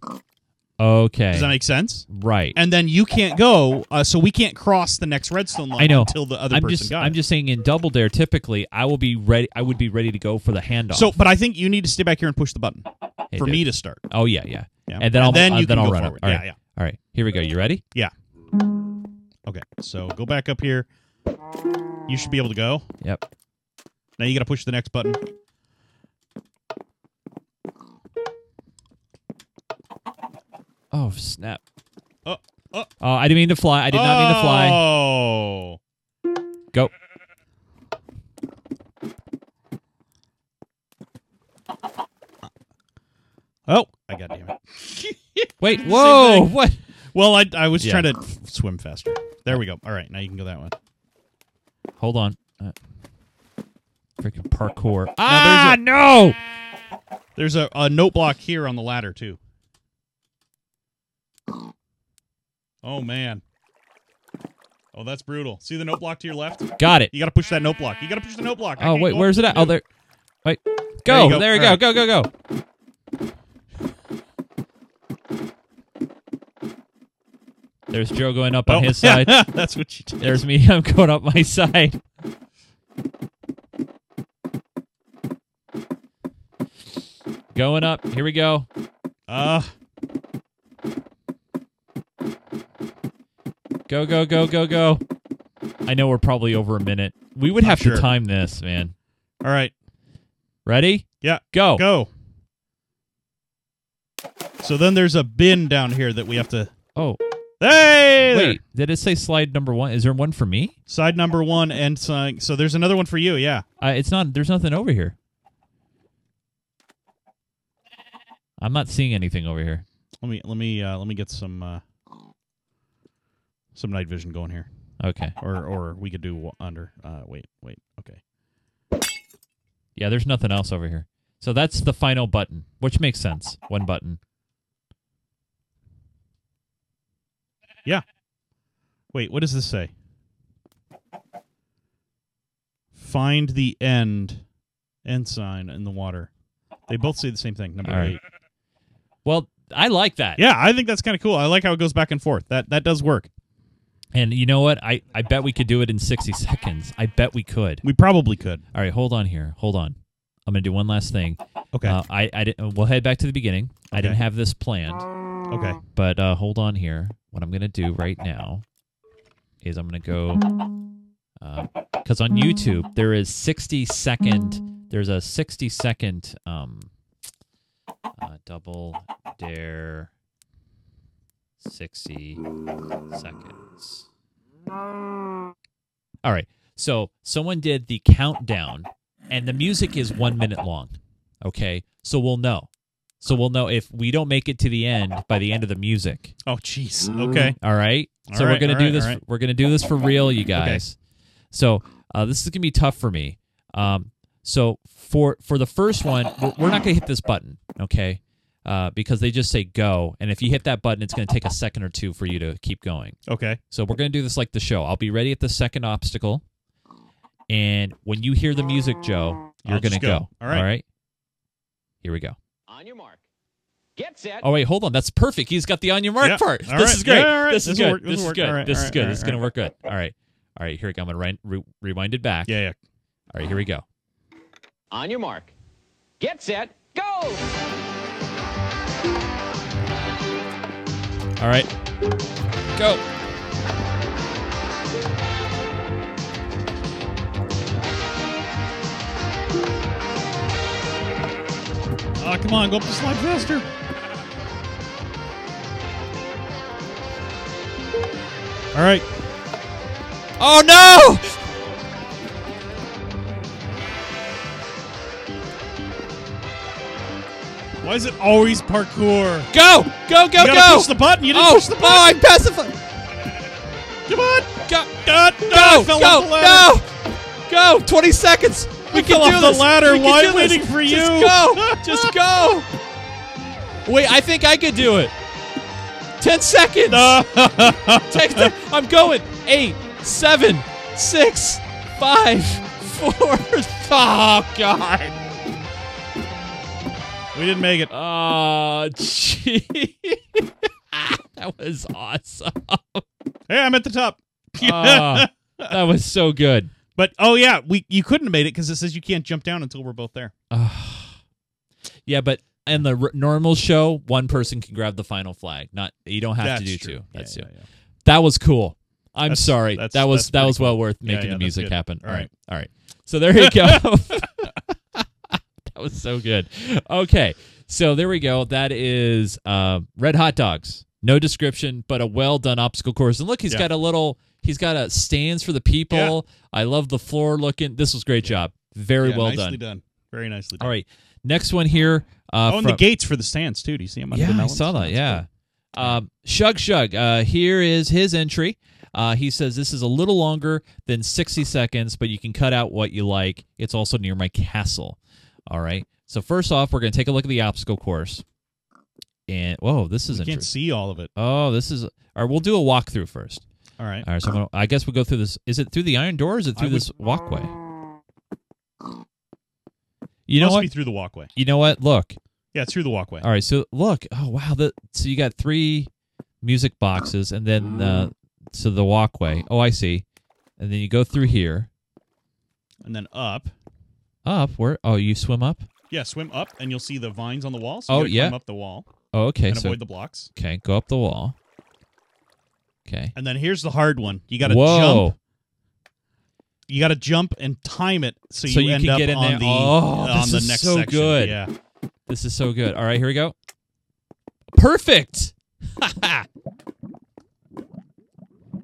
Okay. Does that make sense? right. And then you can't go. Uh, so we can't cross the next redstone line I know. until the other I'm person just got I'm it. just saying in double dare typically I will be ready I would be ready to go for the handoff. So, but I think you need to stay back here and push the button Hey, for dude. me to start. Oh yeah, yeah. Yeah. And then I'll then uh, you then can I'll go run forward. it. All yeah, yeah. All right. Here we go. You ready? Yeah. Okay, so go back up here. You should be able to go. Yep. Now you got to push the next button. Oh, snap. Oh, oh. Oh, I didn't mean to fly. I did not mean to fly. Oh. Go. Oh, I got damn it. *laughs* Wait. *laughs* Whoa. What? Well, I I was Yeah. trying to f- swim faster. There we go. All right, now you can go that one. Hold on. Uh, freaking parkour. there's Ah, a- no. There's a, a note block here on the ladder too. Oh man. Oh, that's brutal. See the note block to your left? Got it. You got to push that note block. You got to push the note block. I Oh wait, where's it at? Oh, there. Wait. There Go. you go. There you All go. right. Go. Go. Go. There's Joe going up on Oh. his *laughs* side. *laughs* that's what you did. There's me. *laughs* I'm going up my side. Going up. Here we go. Uh, Go, go, go, go, go. I know we're probably over a minute. We would have sure. to time this, man. all right. Ready? Yeah. Go. Go. So then there's a bin down here that we have to. Oh, Hey! there. wait. Did it say slide number one? Is there one for me? Side number one and side. So there's another one for you. Yeah. Uh, it's not. There's nothing over here. I'm not seeing anything over here. Let me let me uh, let me get some uh, some night vision going here, Okay. or or we could do under. Uh, wait, wait. Okay. Yeah, there's nothing else over here. So that's the final button, which makes sense. One button. Yeah. Wait, what does this say? Find the end end sign in the water. They both say the same thing. Number All right. eight. Well, I like that. Yeah, I think that's kind of cool. I like how it goes back and forth. That that does work. And you know what? I, I bet we could do it in 60 seconds. I bet we could. We probably could. All right, hold on here. Hold on. I'm going to do one last thing. Okay. Uh, I, I didn't, we'll head back to the beginning. Okay. I didn't have this planned, okay. but uh, hold on here. What I'm going to do right now is I'm going to go because on YouTube there is 60 second. There's a 60 second um, uh, double dare 60 seconds. All right. So someone did the countdown, and the music is one minute long. Okay. So we'll know. So we'll know if we don't make it to the end by the end of the music. Oh, jeez. Okay. All right. All so right, we're gonna all do right, this. all right. We're gonna do this for real, you guys. So uh, this is gonna be tough for me. Um, so for for the first one, we're, we're not gonna hit this button, okay? Uh, because they just say go, and if you hit that button, it's gonna take a second or two for you to keep going. Okay. So we're gonna do this like the show. I'll be ready at the second obstacle, and when you hear the music, Joe, you're gonna go. go. All right. All right. Here we go. On your mark. Get set. Oh wait, hold on. That's perfect. He's got the on your mark Yeah. part. All this right. is great. Yeah, all right. This is This'll good. work. This This'll is good. All right, This all is good. all This is gonna work good. All right. All right. Here we go. I'm gonna re- rewind it back. Yeah, yeah. All right. Here we go. On your mark. Get set. Go. All right. Go. Oh, come on. Go up the slide faster. All right. Oh no! Why is it always parkour? Go! Go! Go! Go! You gotta go! push the button. You didn't oh, push the button. oh! button. I pacified. Come on. Go! God, no, Go! Go! the. No! Go! Twenty seconds. We I can fell do off the this. ladder. We Why am waiting for Just you? go! *laughs* Just go! Wait, I think I could do it. Ten seconds. Take the, *laughs* I'm going. Eight, seven, six, five, four. *laughs* Oh God. We didn't make it. Oh, *laughs* gee. *laughs* that was awesome. Hey, I'm at the top. *laughs* Ah, that was so good. But oh yeah, we you couldn't have made it because it says you can't jump down until we're both there. Yeah, but in the r- normal show, one person can grab the final flag. Not you don't have That's to do true. two. That's yeah, two. yeah, yeah. That was cool. I'm That's- sorry. that's- that was that was well cool. worth making the music good. happen. All right. All right. So there you go. That was so good. Okay. So there we go. That is uh, Red Hot Dogs. No description, but a well done obstacle course. And look, he's Yeah. got a little. He's got a stands for the people. I love the floor looking. This was great job. Very Yeah, well nicely done. Very nicely done. All right. Next one here. Uh, Oh, and from- the gates for the stands too. Do you see them? yeah, I saw that. That's Yeah. cool. Um, Shug Shug. Uh, here is his entry. Uh, he says this is a little longer than 60 seconds, but you can cut out what you like. It's also near my castle. All right. So first off, we're going to take a look at the obstacle course. And whoa, this is You can't see all of it. Oh, this is. All right, we'll do a walkthrough first. All right. All right. So I'm gonna, I guess we'll go through this. Is it through the iron door? Or is it through would- this walkway? You know Must what? be through the walkway. You know what? Look. Yeah, it's through the walkway. All right, so look. Oh wow, the so you got three music boxes, and then uh, so the walkway. Oh, I see. And then you go through here, And then up. Up. Where? Oh, you swim up. Yeah, swim up, and you'll see the vines on the wall. So Oh, you yeah. climb up the wall Oh, okay. and So avoid the blocks. okay, go up the wall. Okay. And then here's the hard one. You got to Whoa. jump. You got to jump and time it so, So you, you end can up get in on there. the Oh, on this the is next so section. good. Yeah. This is so good. All right, here we go. Perfect. *laughs*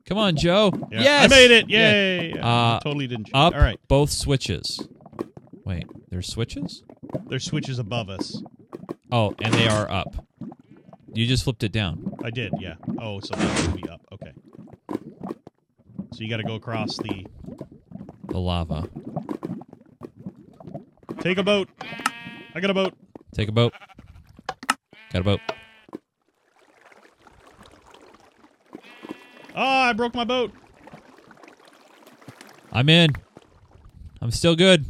Come on, Joe. yeah. Yes, I made it. Yeah. Yay. Uh, totally didn't. Up. All right. Both switches. Wait, there's switches. There's switches above us. Oh, and they are up. You just flipped it down. I did. Yeah. Oh, so that would be up. Okay. So you got to go across the. The lava. Take a boat. I got a boat. Take a boat. Got a boat. Ah, I broke my boat. I'm in. I'm still good.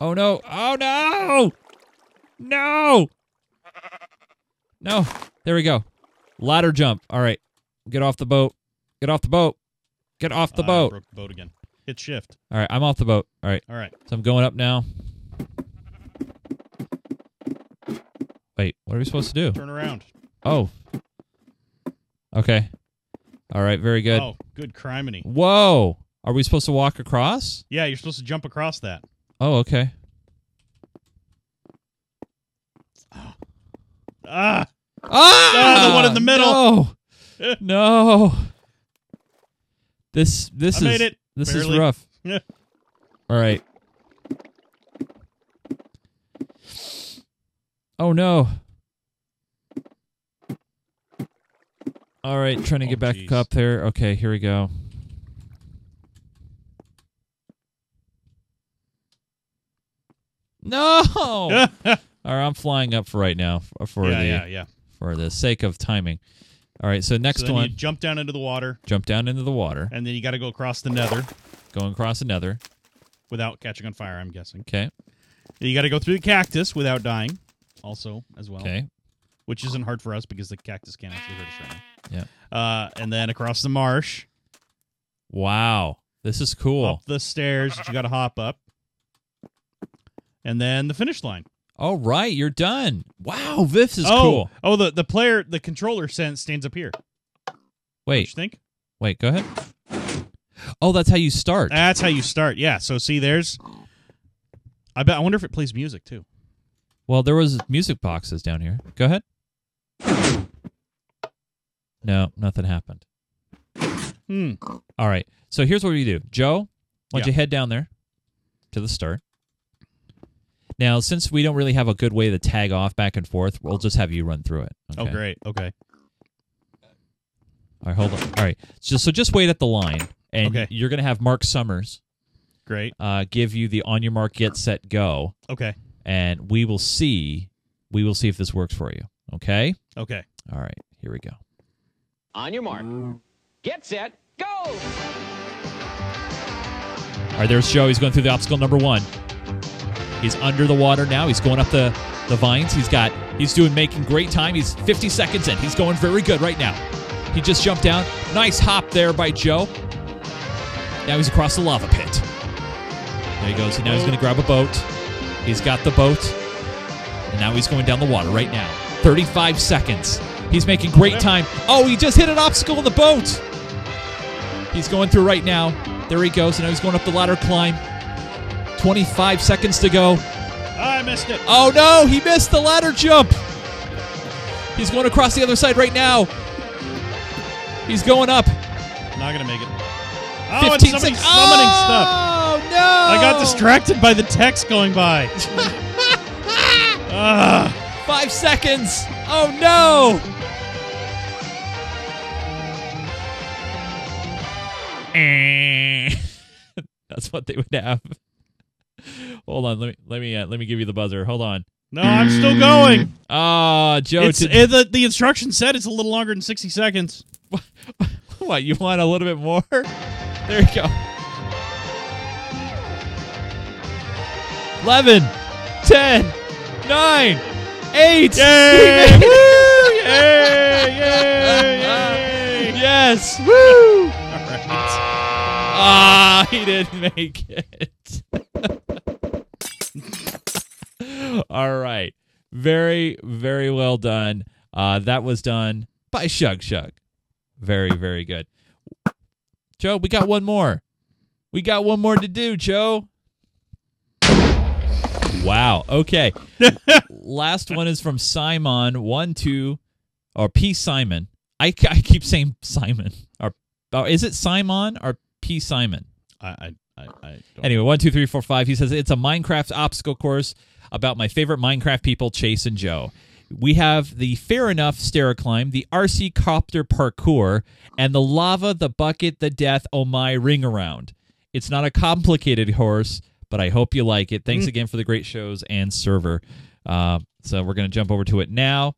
Oh no. Oh no. No. No. There we go. Ladder jump. All right. Get off the boat. Get off the boat. Get off the ah, I boat. broke the boat again. Hit shift. All right. I'm off the boat. All right. All right. So I'm going up now. Wait. What are we supposed to do? Turn around. Oh. Okay. All right. Very good. Oh, good criminy. Whoa. Are we supposed to walk across? Yeah, you're supposed to jump across that. Oh, okay. Ah! Ah, the one in the middle. No. *laughs* no. This this I is this Barely. is rough. *laughs* Yeah. All right. Oh no. All right, trying to Oh, get back jeez. up there. Okay, here we go. No. *laughs* All right, I'm flying up for right now for, for the yeah, yeah. for the sake of timing. All right, so next so then one, you jump down into the water, jump down into the water, and then you got to go across the nether going across another. without catching on fire. I'm guessing. Okay, You got to go through the cactus without dying, also as well. okay, Which isn't hard for us because the cactus can't actually hurt us right now. yeah. Uh, and then across the marsh, Wow, this is cool. up the stairs that you got to hop up, and then the finish line. All right, you're done. Wow, this is oh, cool. oh, the the player, the controller sense stands up here. What Wait, you think? wait, go ahead. Oh, that's how you start. That's how you start. Yeah. So see, there's. I bet. I wonder if it plays music too. Well, there was music boxes down here. Go ahead. No, nothing happened. Hmm. All right. So here's what we do. Joe, why don't Yeah. you head down there to the start? Now, since we don't really have a good way to tag off back and forth, we'll just have you run through it. Oh, great. Okay. All right, hold on. All right. So, so just wait at the line, and Okay. you're going to have Mark Summers Great. uh, give you the on your mark, get set, go, Okay. and we will see. We will see if this works for you. Okay. Okay. All right. Here we go. On your mark. Get set. Go! All right, there's Joe. He's going through the obstacle number one. He's under the water now. He's going up the, the vines. He's got he's doing making great time. He's 50 seconds in. He's going very good right now. He just jumped down. Nice hop there by Joe. Now he's across the lava pit. There he goes. Now he's going to grab a boat. He's got the boat. And now he's going down the water right now. 35 seconds. He's making great time. Oh, he just hit an obstacle in the boat. He's going through right now. There he goes. And now he's going up the ladder climb. 25 seconds to go. I missed it. Oh no, he missed the ladder jump. He's going across the other side right now. He's going up. Not gonna make it. Oh, and 15 somebody's seconds. summoning stuff. Oh no! I got distracted by the text going by. Ah, *laughs* Five seconds. Oh no! *laughs* That's what they would have. Hold on, let me let me uh, let me give you the buzzer. Hold on. no, I'm still going. Ah, Joe. It's did- eh, the the instruction said it's a little longer than 60 seconds. *laughs* What, you want a little bit more? There you go. 11, 10, 9, 8. Yay! *laughs* Woo! Yay! Yay! Yay! Yes. Woo! All right. Ah, he didn't make it. *laughs* *laughs* All right. Very, very well done. Uh, that was done by Shug Shug. Very, very good. Joe, we got one more. We got one more to do, Joe. Wow. Okay. *laughs* Last one is from Simon one two, or P Simon. I, I keep saying Simon. Or, or is it Simon or P Simon? I, I, I, I don't Anyway, one, two, three, four, five. He says it's a Minecraft obstacle course about my favorite Minecraft people, Chase and Joe. We have the Fair Enough stair climb, the RC copter parkour, and the lava, the bucket, the death, oh my ring around. It's not a complicated horse, but I hope you like it. Thanks again for the great shows and server. Uh, so we're gonna jump over to it now.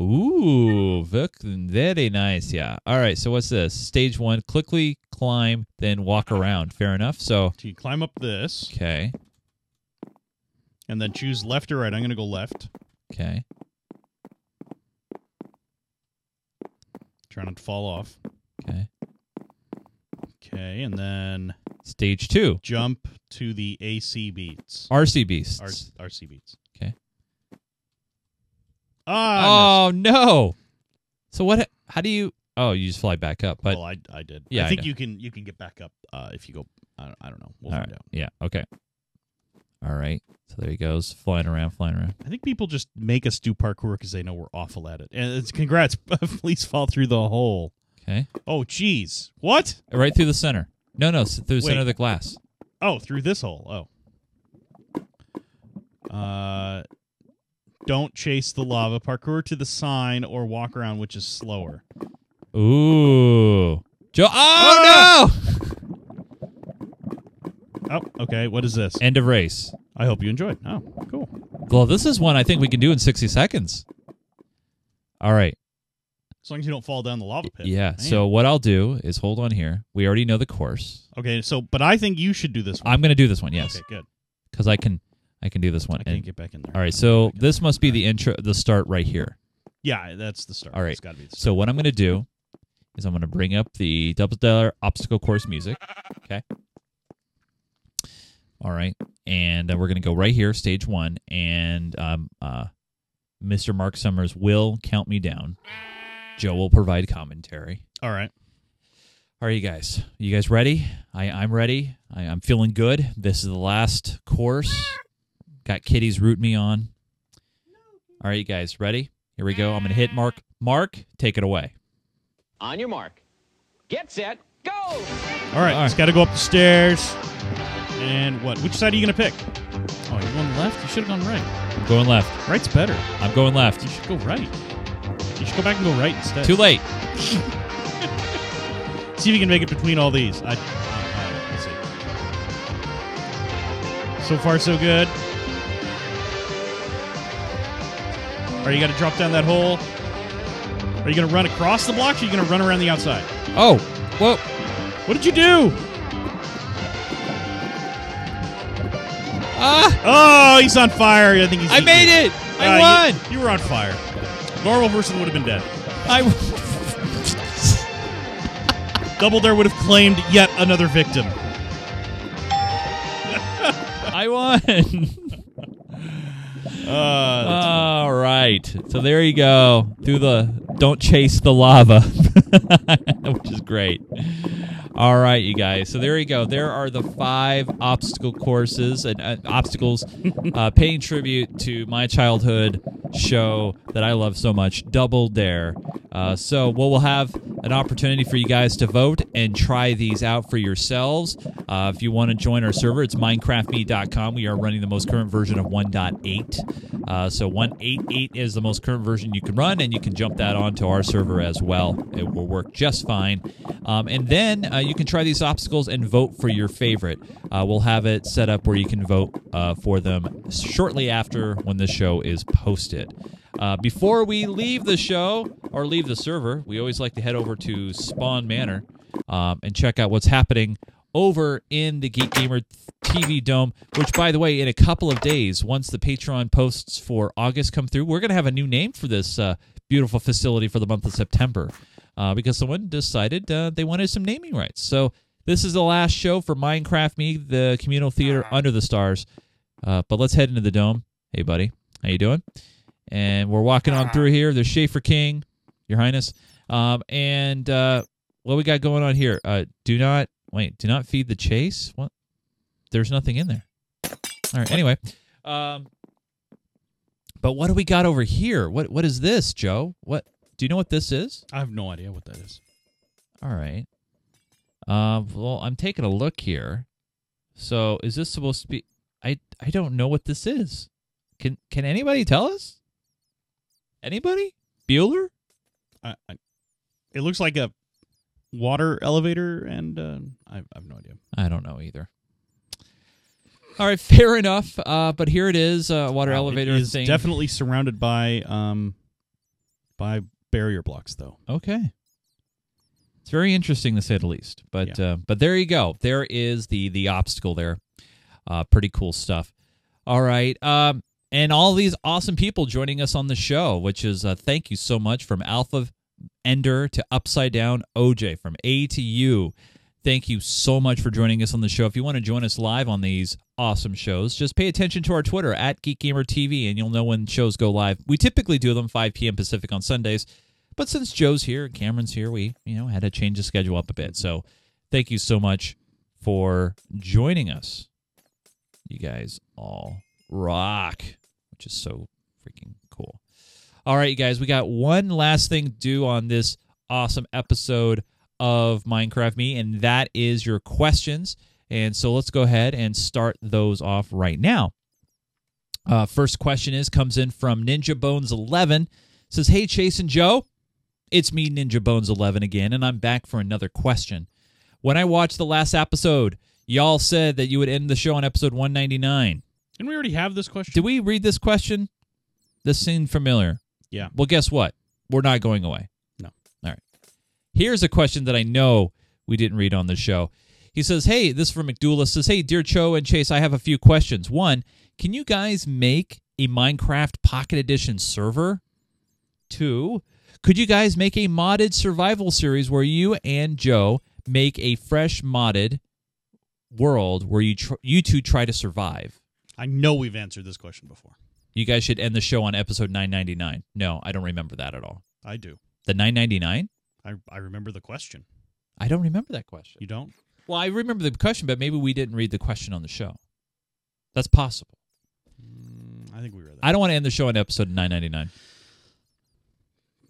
Ooh, very nice. Yeah. All right. So what's this? Stage one: quickly climb, then walk around. Fair enough. So So you climb up this okay, and then choose left or right. I'm going to go left. okay. Try not to fall off. Okay. Okay, and then Stage two. jump to the AC beats. RC beasts. R- RC beats. Okay. Ah, oh no. So what? How do you? Oh, you just fly back up. But well, I, I did. Yeah, I I think know. you can you can get back up uh, if you go. I don't, I don't know. We'll all find right. out. Yeah. Okay. All right. So there he goes, flying around, flying around. I think people just make us do parkour because they know we're awful at it. And it's congrats. *laughs* Please fall through the hole. Okay. Oh, jeez. What? Right through the center. No, no, through the center of the glass. Oh, through this hole. Oh. Uh, don't chase the lava. Parkour to the sign or walk around, which is slower. Ooh. Joe. Oh Oh, Oh, okay. What is this? End of race. I hope you enjoyed. Oh, cool. Well, this is one I think we can do in 60 seconds. All right. As long as you don't fall down the lava pit. Yeah. Man. So what I'll do is hold on here. We already know the course. okay. So, but I think you should do this one. I'm going to do this one, yes, Okay, good. because I can. I can do this one. I can't And- get back in there. all right. So oh this must be the intro, the start right here. Yeah, that's the start. All right. It's got to be. So what I'm going to do is I'm going to bring up the double dollar obstacle course music. Okay. All right, and uh, we're going to go right here, stage one, and um, uh, Mr. Mark Summers will count me down. Joe will provide commentary. All right. All right, you guys. You guys ready? I, I'm ready. I, I'm feeling good. This is the last course. Got kitties rooting me on. All right, you guys ready? Here we go. I'm going to hit Mark. Mark, take it away. On your mark. Get set. Go! All right. All right. It's got to go up the stairs. And what? Which side are you going to pick? Oh, you're going left? You should have gone right. I'm going left. Right's better. I'm going left. You should go right. You should go back and go right instead. Too late. *laughs* See if you can make it between all these. I, I, let's see. So far, so good. Are you going to drop down that hole? Are you going to run across the blocks? Or are you going to run around the outside? Oh, whoa. What did you do? Ah, Oh, he's on fire. I think he's. I eaten made you. it. Uh, I you- won. You, were on fire. Normal person would have been dead. I. *laughs* Double Dare would have claimed yet another victim. *laughs* I won. *laughs* Uh, All right. So there you go. Through the don't chase the lava, which is great. All right, you guys. So there you go. There are the five obstacle courses and uh, obstacles uh, *laughs* paying tribute to my childhood show that I love so much, Double Dare. Uh, so we'll, we'll have an opportunity for you guys to vote and try these out for yourselves. Uh, if you want to join our server, it's minecraftme.com. We are running the most current version of 1.8. Uh, so 1.88 is the most current version you can run, and you can jump that onto our server as well. It will work just fine. Um, and then uh, you can try these obstacles and vote for your favorite. Uh, we'll have it set up where you can vote uh, for them shortly after when the show is posted. Uh, before we leave the show or leave the server, we always like to head over to Spawn Manor um, and check out what's happening over in the Geek Gamer TV Dome. Which, by the way, in a couple of days, once the Patreon posts for August come through, we're going to have a new name for this uh, beautiful facility for the month of September uh, because someone decided uh, they wanted some naming rights. So this is the last show for Minecraft Me, the communal theater under the stars. Uh, but let's head into the dome. Hey, buddy, how you doing? And we're walking on through here. There's Schaefer King, Your Highness, um, and uh, what we got going on here? Uh, do not wait. Do not feed the chase. What? There's nothing in there. All right. Anyway, um, but what do we got over here? What What is this, Joe? What do you know what this is? I have no idea what that is. All right. Um, well, I'm taking a look here. So, is this supposed to be? I I don't know what this is. Can Can anybody tell us? Anybody? Bueller? I, I, it looks like a water elevator, and uh, I, I have no idea. I don't know either. All right, fair enough. Uh, but here it is, uh, water Wow, elevator it is thing. definitely surrounded by um by barrier blocks, though. Okay. It's very interesting to say the least. But uh, but there you go. There is the the obstacle there. Uh, pretty cool stuff. All right. Um, and all these awesome people joining us on the show, which is uh, thank you so much from Alpha Ender to Upside Down OJ from A to U. Thank you so much for joining us on the show. If you want to join us live on these awesome shows, just pay attention to our Twitter at Geek Gamer TV, and you'll know when shows go live. We typically do them 5 p.m. Pacific on Sundays, but since Joe's here and Cameron's here, we you know had to change the schedule up a bit. So thank you so much for joining us. You guys all rock, which is so freaking cool. All right, you guys, we got one last thing to do on this awesome episode of Minecraft Me, and that is your questions. And so let's go ahead and start those off right now. Uh, first question is comes in from Ninja Bones 11. Says, "Hey Chase and Joe, it's me Ninja Bones 11 again, and I'm back for another question. When I watched the last episode, y'all said that you would end the show on episode 199. Didn't we already have this question? Did we read this question? This seemed familiar. Yeah. Well, guess what? We're not going away. No. All right. Here's a question that I know we didn't read on the show. He says, Hey, this is from McDoulas. Says, Hey, dear Cho and Chase, I have a few questions. One, can you guys make a Minecraft Pocket Edition server? Two, could you guys make a modded survival series where you and Joe make a fresh modded world where you tr- you two try to survive? I know we've answered this question before. You guys should end the show on episode 999. No, I don't remember that at all. I do. The 999? I, I remember the question. I don't remember that question. You don't? Well, I remember the question, but maybe we didn't read the question on the show. That's possible. Mm, I think we read that. I don't want to end the show on episode 999.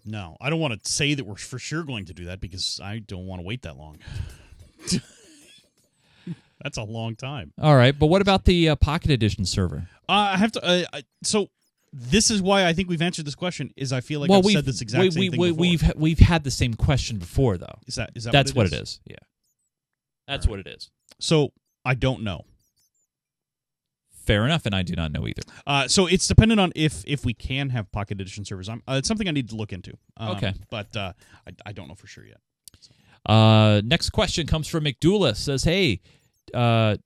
No, I don't want to say that we're for sure going to do that because I don't want to wait that long. *laughs* That's a long time. All right, but what about the uh, Pocket Edition server? Uh, I have to. Uh, I, so this is why I think we've answered this question. Is I feel like well, I've we've said this exact we, same we, thing we, before. we've we've had the same question before, though. is that is that That's what what it it is? is. Yeah, that's what it is. So I don't know. Fair enough, and I do not know either. Uh, so it's dependent on if if we can have pocket edition servers. I'm, uh, it's something I need to look into. Um, Okay. but uh, I, I don't know for sure yet. Uh, next question comes from McDoulas. Says, "Hey, uh,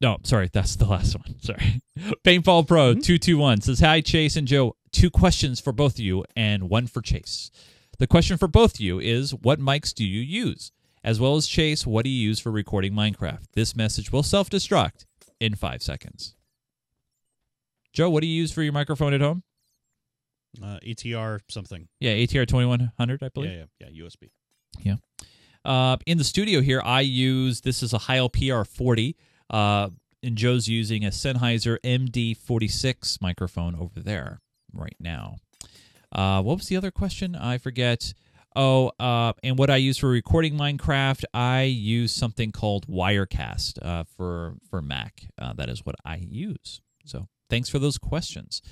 no, sorry, that's the last one. *laughs* Sorry, Paintball Pro two two one says, "Hi, Chase and Joe. Two questions for both of you, and one for Chase. The question for both of you is, what mics do you use? As well as Chase, what do you use for recording Minecraft? This message will self destruct in five seconds. Joe, what do you use for your microphone at home? Uh, ATR something. Yeah, ATR twenty one hundred, I believe. Yeah, yeah, yeah. USB. Yeah. Uh, in the studio here, I use this is a Heil PR40, uh, and Joe's using a Sennheiser MD46 microphone over there right now. Uh, what was the other question? I forget. Oh, uh, and what I use for recording Minecraft, I use something called Wirecast uh, for for Mac. Uh, that is what I use. So thanks for those questions.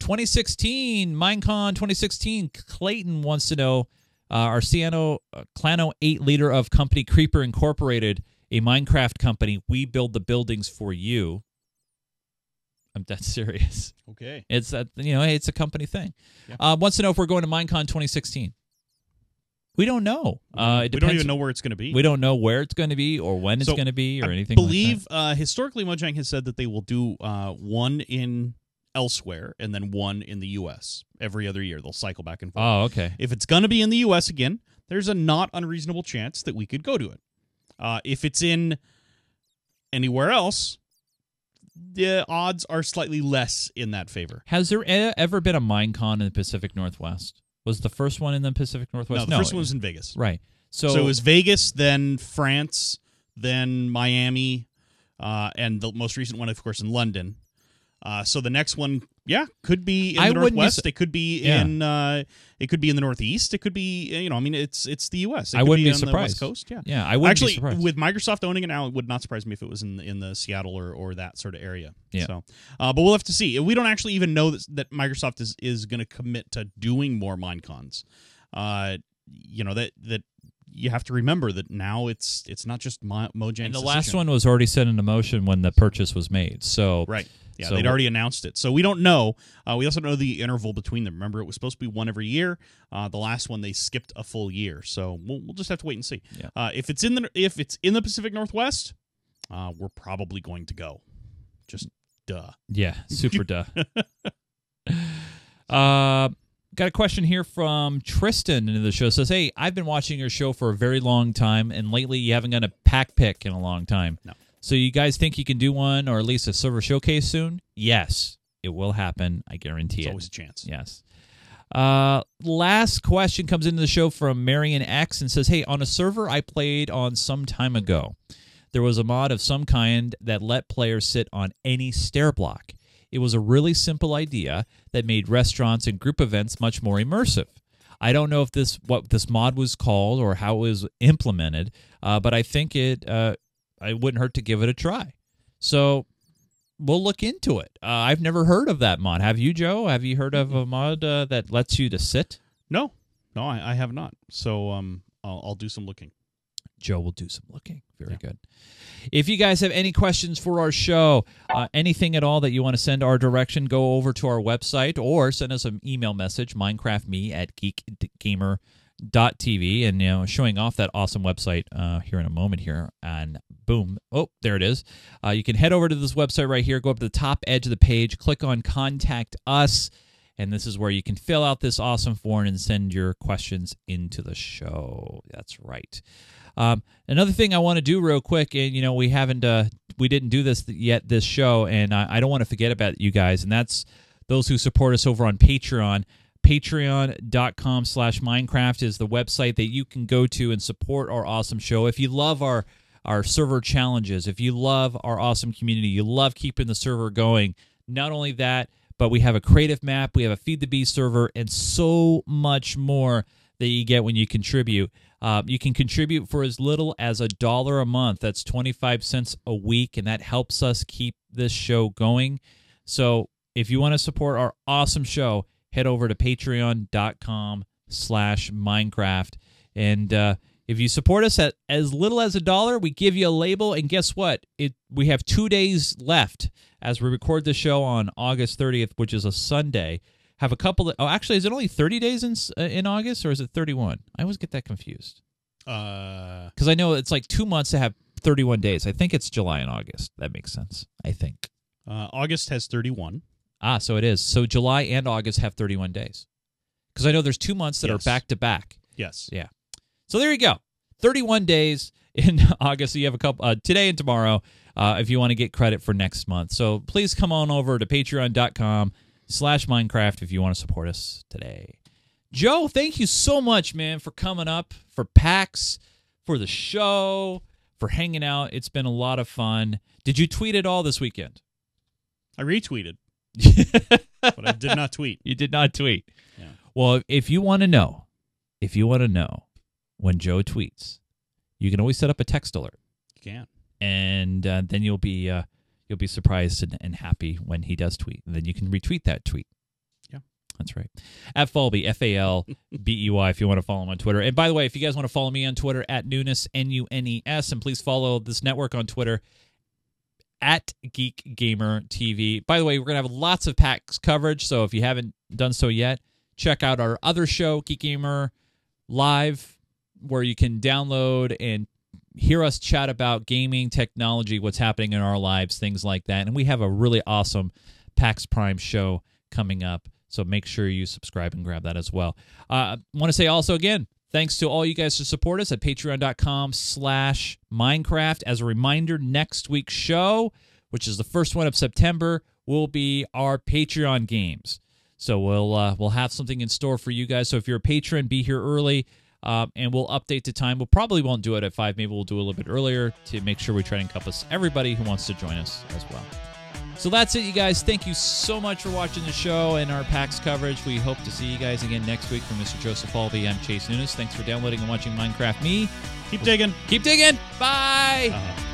2016 Minecon 2016. Clayton wants to know uh, our Ciano uh, Clano 8 leader of company Creeper Incorporated, a Minecraft company. We build the buildings for you. I'm dead *laughs* serious. Okay. It's a, you know, hey, it's a company thing. Yeah. Uh, wants to know if we're going to Minecon 2016. We don't know. Uh, it we don't even know where it's going to be. We don't know where it's going to be or when it's going to be or anything. I anything. believe like uh, historically Mojang has said that they will do uh, one in elsewhere and then one in the U.S. every other year. They'll cycle back and forth. Oh, okay. If it's going to be in the U.S. again, there's a not unreasonable chance that we could go to it. Uh, if it's in anywhere else, the odds are slightly less in that favor. Has there ever been a Minecon in the Pacific Northwest? Was the first one in the Pacific Northwest? no, the first one was in Vegas. right. So, So, it was Vegas, then France, then Miami, uh, and the most recent one, of course, in London. Uh, so the next one, yeah, could be in the I wouldn't Northwest. it could be Yeah. in. Uh, it could be in the Northeast. It could be. You know, I mean, it's it's the U.S. It I could wouldn't be on the West surprised. Coast. Yeah. yeah, I wouldn't Actually, be surprised. with Microsoft owning it now, it would not surprise me if it was in the, in the Seattle or, or that sort of area. Yeah. So, uh, but we'll have to see. We don't actually even know that, that Microsoft is is going to commit to doing more MineCons. Uh, you know that that you have to remember that now it's it's not just Mo- Mojang's and the last one was already set into motion when the purchase was made. So Right. Yeah, So they'd already announced it. So we don't know. Uh, we also know the interval between them. Remember, it was supposed to be one every year. Uh, the last one they skipped a full year. So we'll, we'll just have to wait and see. Yeah. Uh, if it's in the if it's in the Pacific Northwest, uh, we're probably going to go. Just duh. Yeah, super *laughs* duh. uh, got a question here from Tristan into the show. Says, "Hey, I've been watching your show for a very long time, and lately you haven't done a pack pick in a long time. No. So you guys think you can do one, or at least a server showcase soon? Yes, it will happen. I guarantee it. It's it. always a chance. Yes. Uh, last question comes into the show from Marion X and says, "Hey, on a server I played on some time ago, there was a mod of some kind that let players sit on any stair block. It was a really simple idea that made restaurants and group events much more immersive. I don't know if this what this mod was called or how it was implemented, uh, but I think it uh, I wouldn't hurt to give it a try. So we'll look into it. Uh, I've never heard of that mod. Have you, Joe? Have you heard of a mod uh, that lets you to sit? No, no, I, I have not. So um, I'll, I'll do some looking. Joe will do some looking. Very good. If you guys have any questions for our show, uh, anything at all that you want to send our direction, go over to our website or send us an email message, minecraftme at geekgamer.tv, and you know, showing off that awesome website uh, here in a moment here. And boom, oh, there it is. Uh, you can head over to this website right here, go up to the top edge of the page, click on Contact Us. And this is where you can fill out this awesome form and send your questions into the show. That's right. Um, another thing I want to do real quick, and you know we haven't, uh, we didn't do this yet this show, and I, I don't want to forget about you guys, and that's those who support us over on Patreon. Patreon.com slash Minecraft is the website that you can go to and support our awesome show. If you love our our server challenges, if you love our awesome community, you love keeping the server going. Not only that, but we have a creative map, we have a Feed the Beast server, and so much more that you get when you contribute. Uh, you can contribute for as little as a dollar a month. That's 25 cents a week, and that helps us keep this show going. So if you want to support our awesome show, head over to patreon.com slash Minecraft. And uh, if you support us at as little as a dollar, we give you a label. And guess what? It We have two days left as we record the show on August 30th, which is a Sunday have a couple of, oh actually is it only 30 days in uh, in August or is it 31 I always get that confused. Uh, cuz I know it's like 2 months to have 31 days. I think it's July and August. That makes sense I think. Uh, August has 31. ah so it is. So July and August have 31 days. Cuz I know there's 2 months that Yes. are back to back. Yes. yeah. So there you go. 31 days in *laughs* August. So you have a couple uh, today and tomorrow uh, if you want to get credit for next month. So please come on over to patreon.com slash Minecraft if you want to support us today. Joe, thank you so much, man, for coming up, for PAX, for the show, for hanging out. It's been a lot of fun. Did you tweet at all this weekend? I retweeted, *laughs* but I did not tweet. You did not tweet. Yeah. Well, if you want to know, if you want to know when Joe tweets, you can always set up a text alert, You can. and uh, then you'll be uh, you'll be surprised and, and happy when he does tweet. And then you can retweet that tweet. Yeah. That's right. At Falbey, F A L B E Y, if you want to follow him on Twitter. And by the way, if you guys want to follow me on Twitter, at Nunes, N U N E S, and please follow this network on Twitter at Geek Gamer TV. By the way, we're going to have lots of PAX coverage. So if you haven't done so yet, check out our other show, Geek Gamer Live, where you can download and hear us chat about gaming, technology, what's happening in our lives, things like that. And we have a really awesome PAX Prime show coming up. So make sure you subscribe and grab that as well. Uh, I want to say also again, thanks to all you guys to support us at patreon.com slash Minecraft. As a reminder, next week's show, which is the first one of September, will be our Patreon games. So we'll uh, we'll have something in store for you guys. So if you're a patron, be here early, um, and we'll update the time. We'll probably won't do it at five. Maybe we'll do a little bit earlier to make sure we try to encompass everybody who wants to join us as well. So that's it, you guys. Thank you so much for watching the show and our PAX coverage. We hope to see you guys again next week from Mr. Joseph Falbey. I'm Chase Nunes. Thanks for downloading and watching Minecraft Me. Keep digging. Keep digging. Bye. Uh-huh.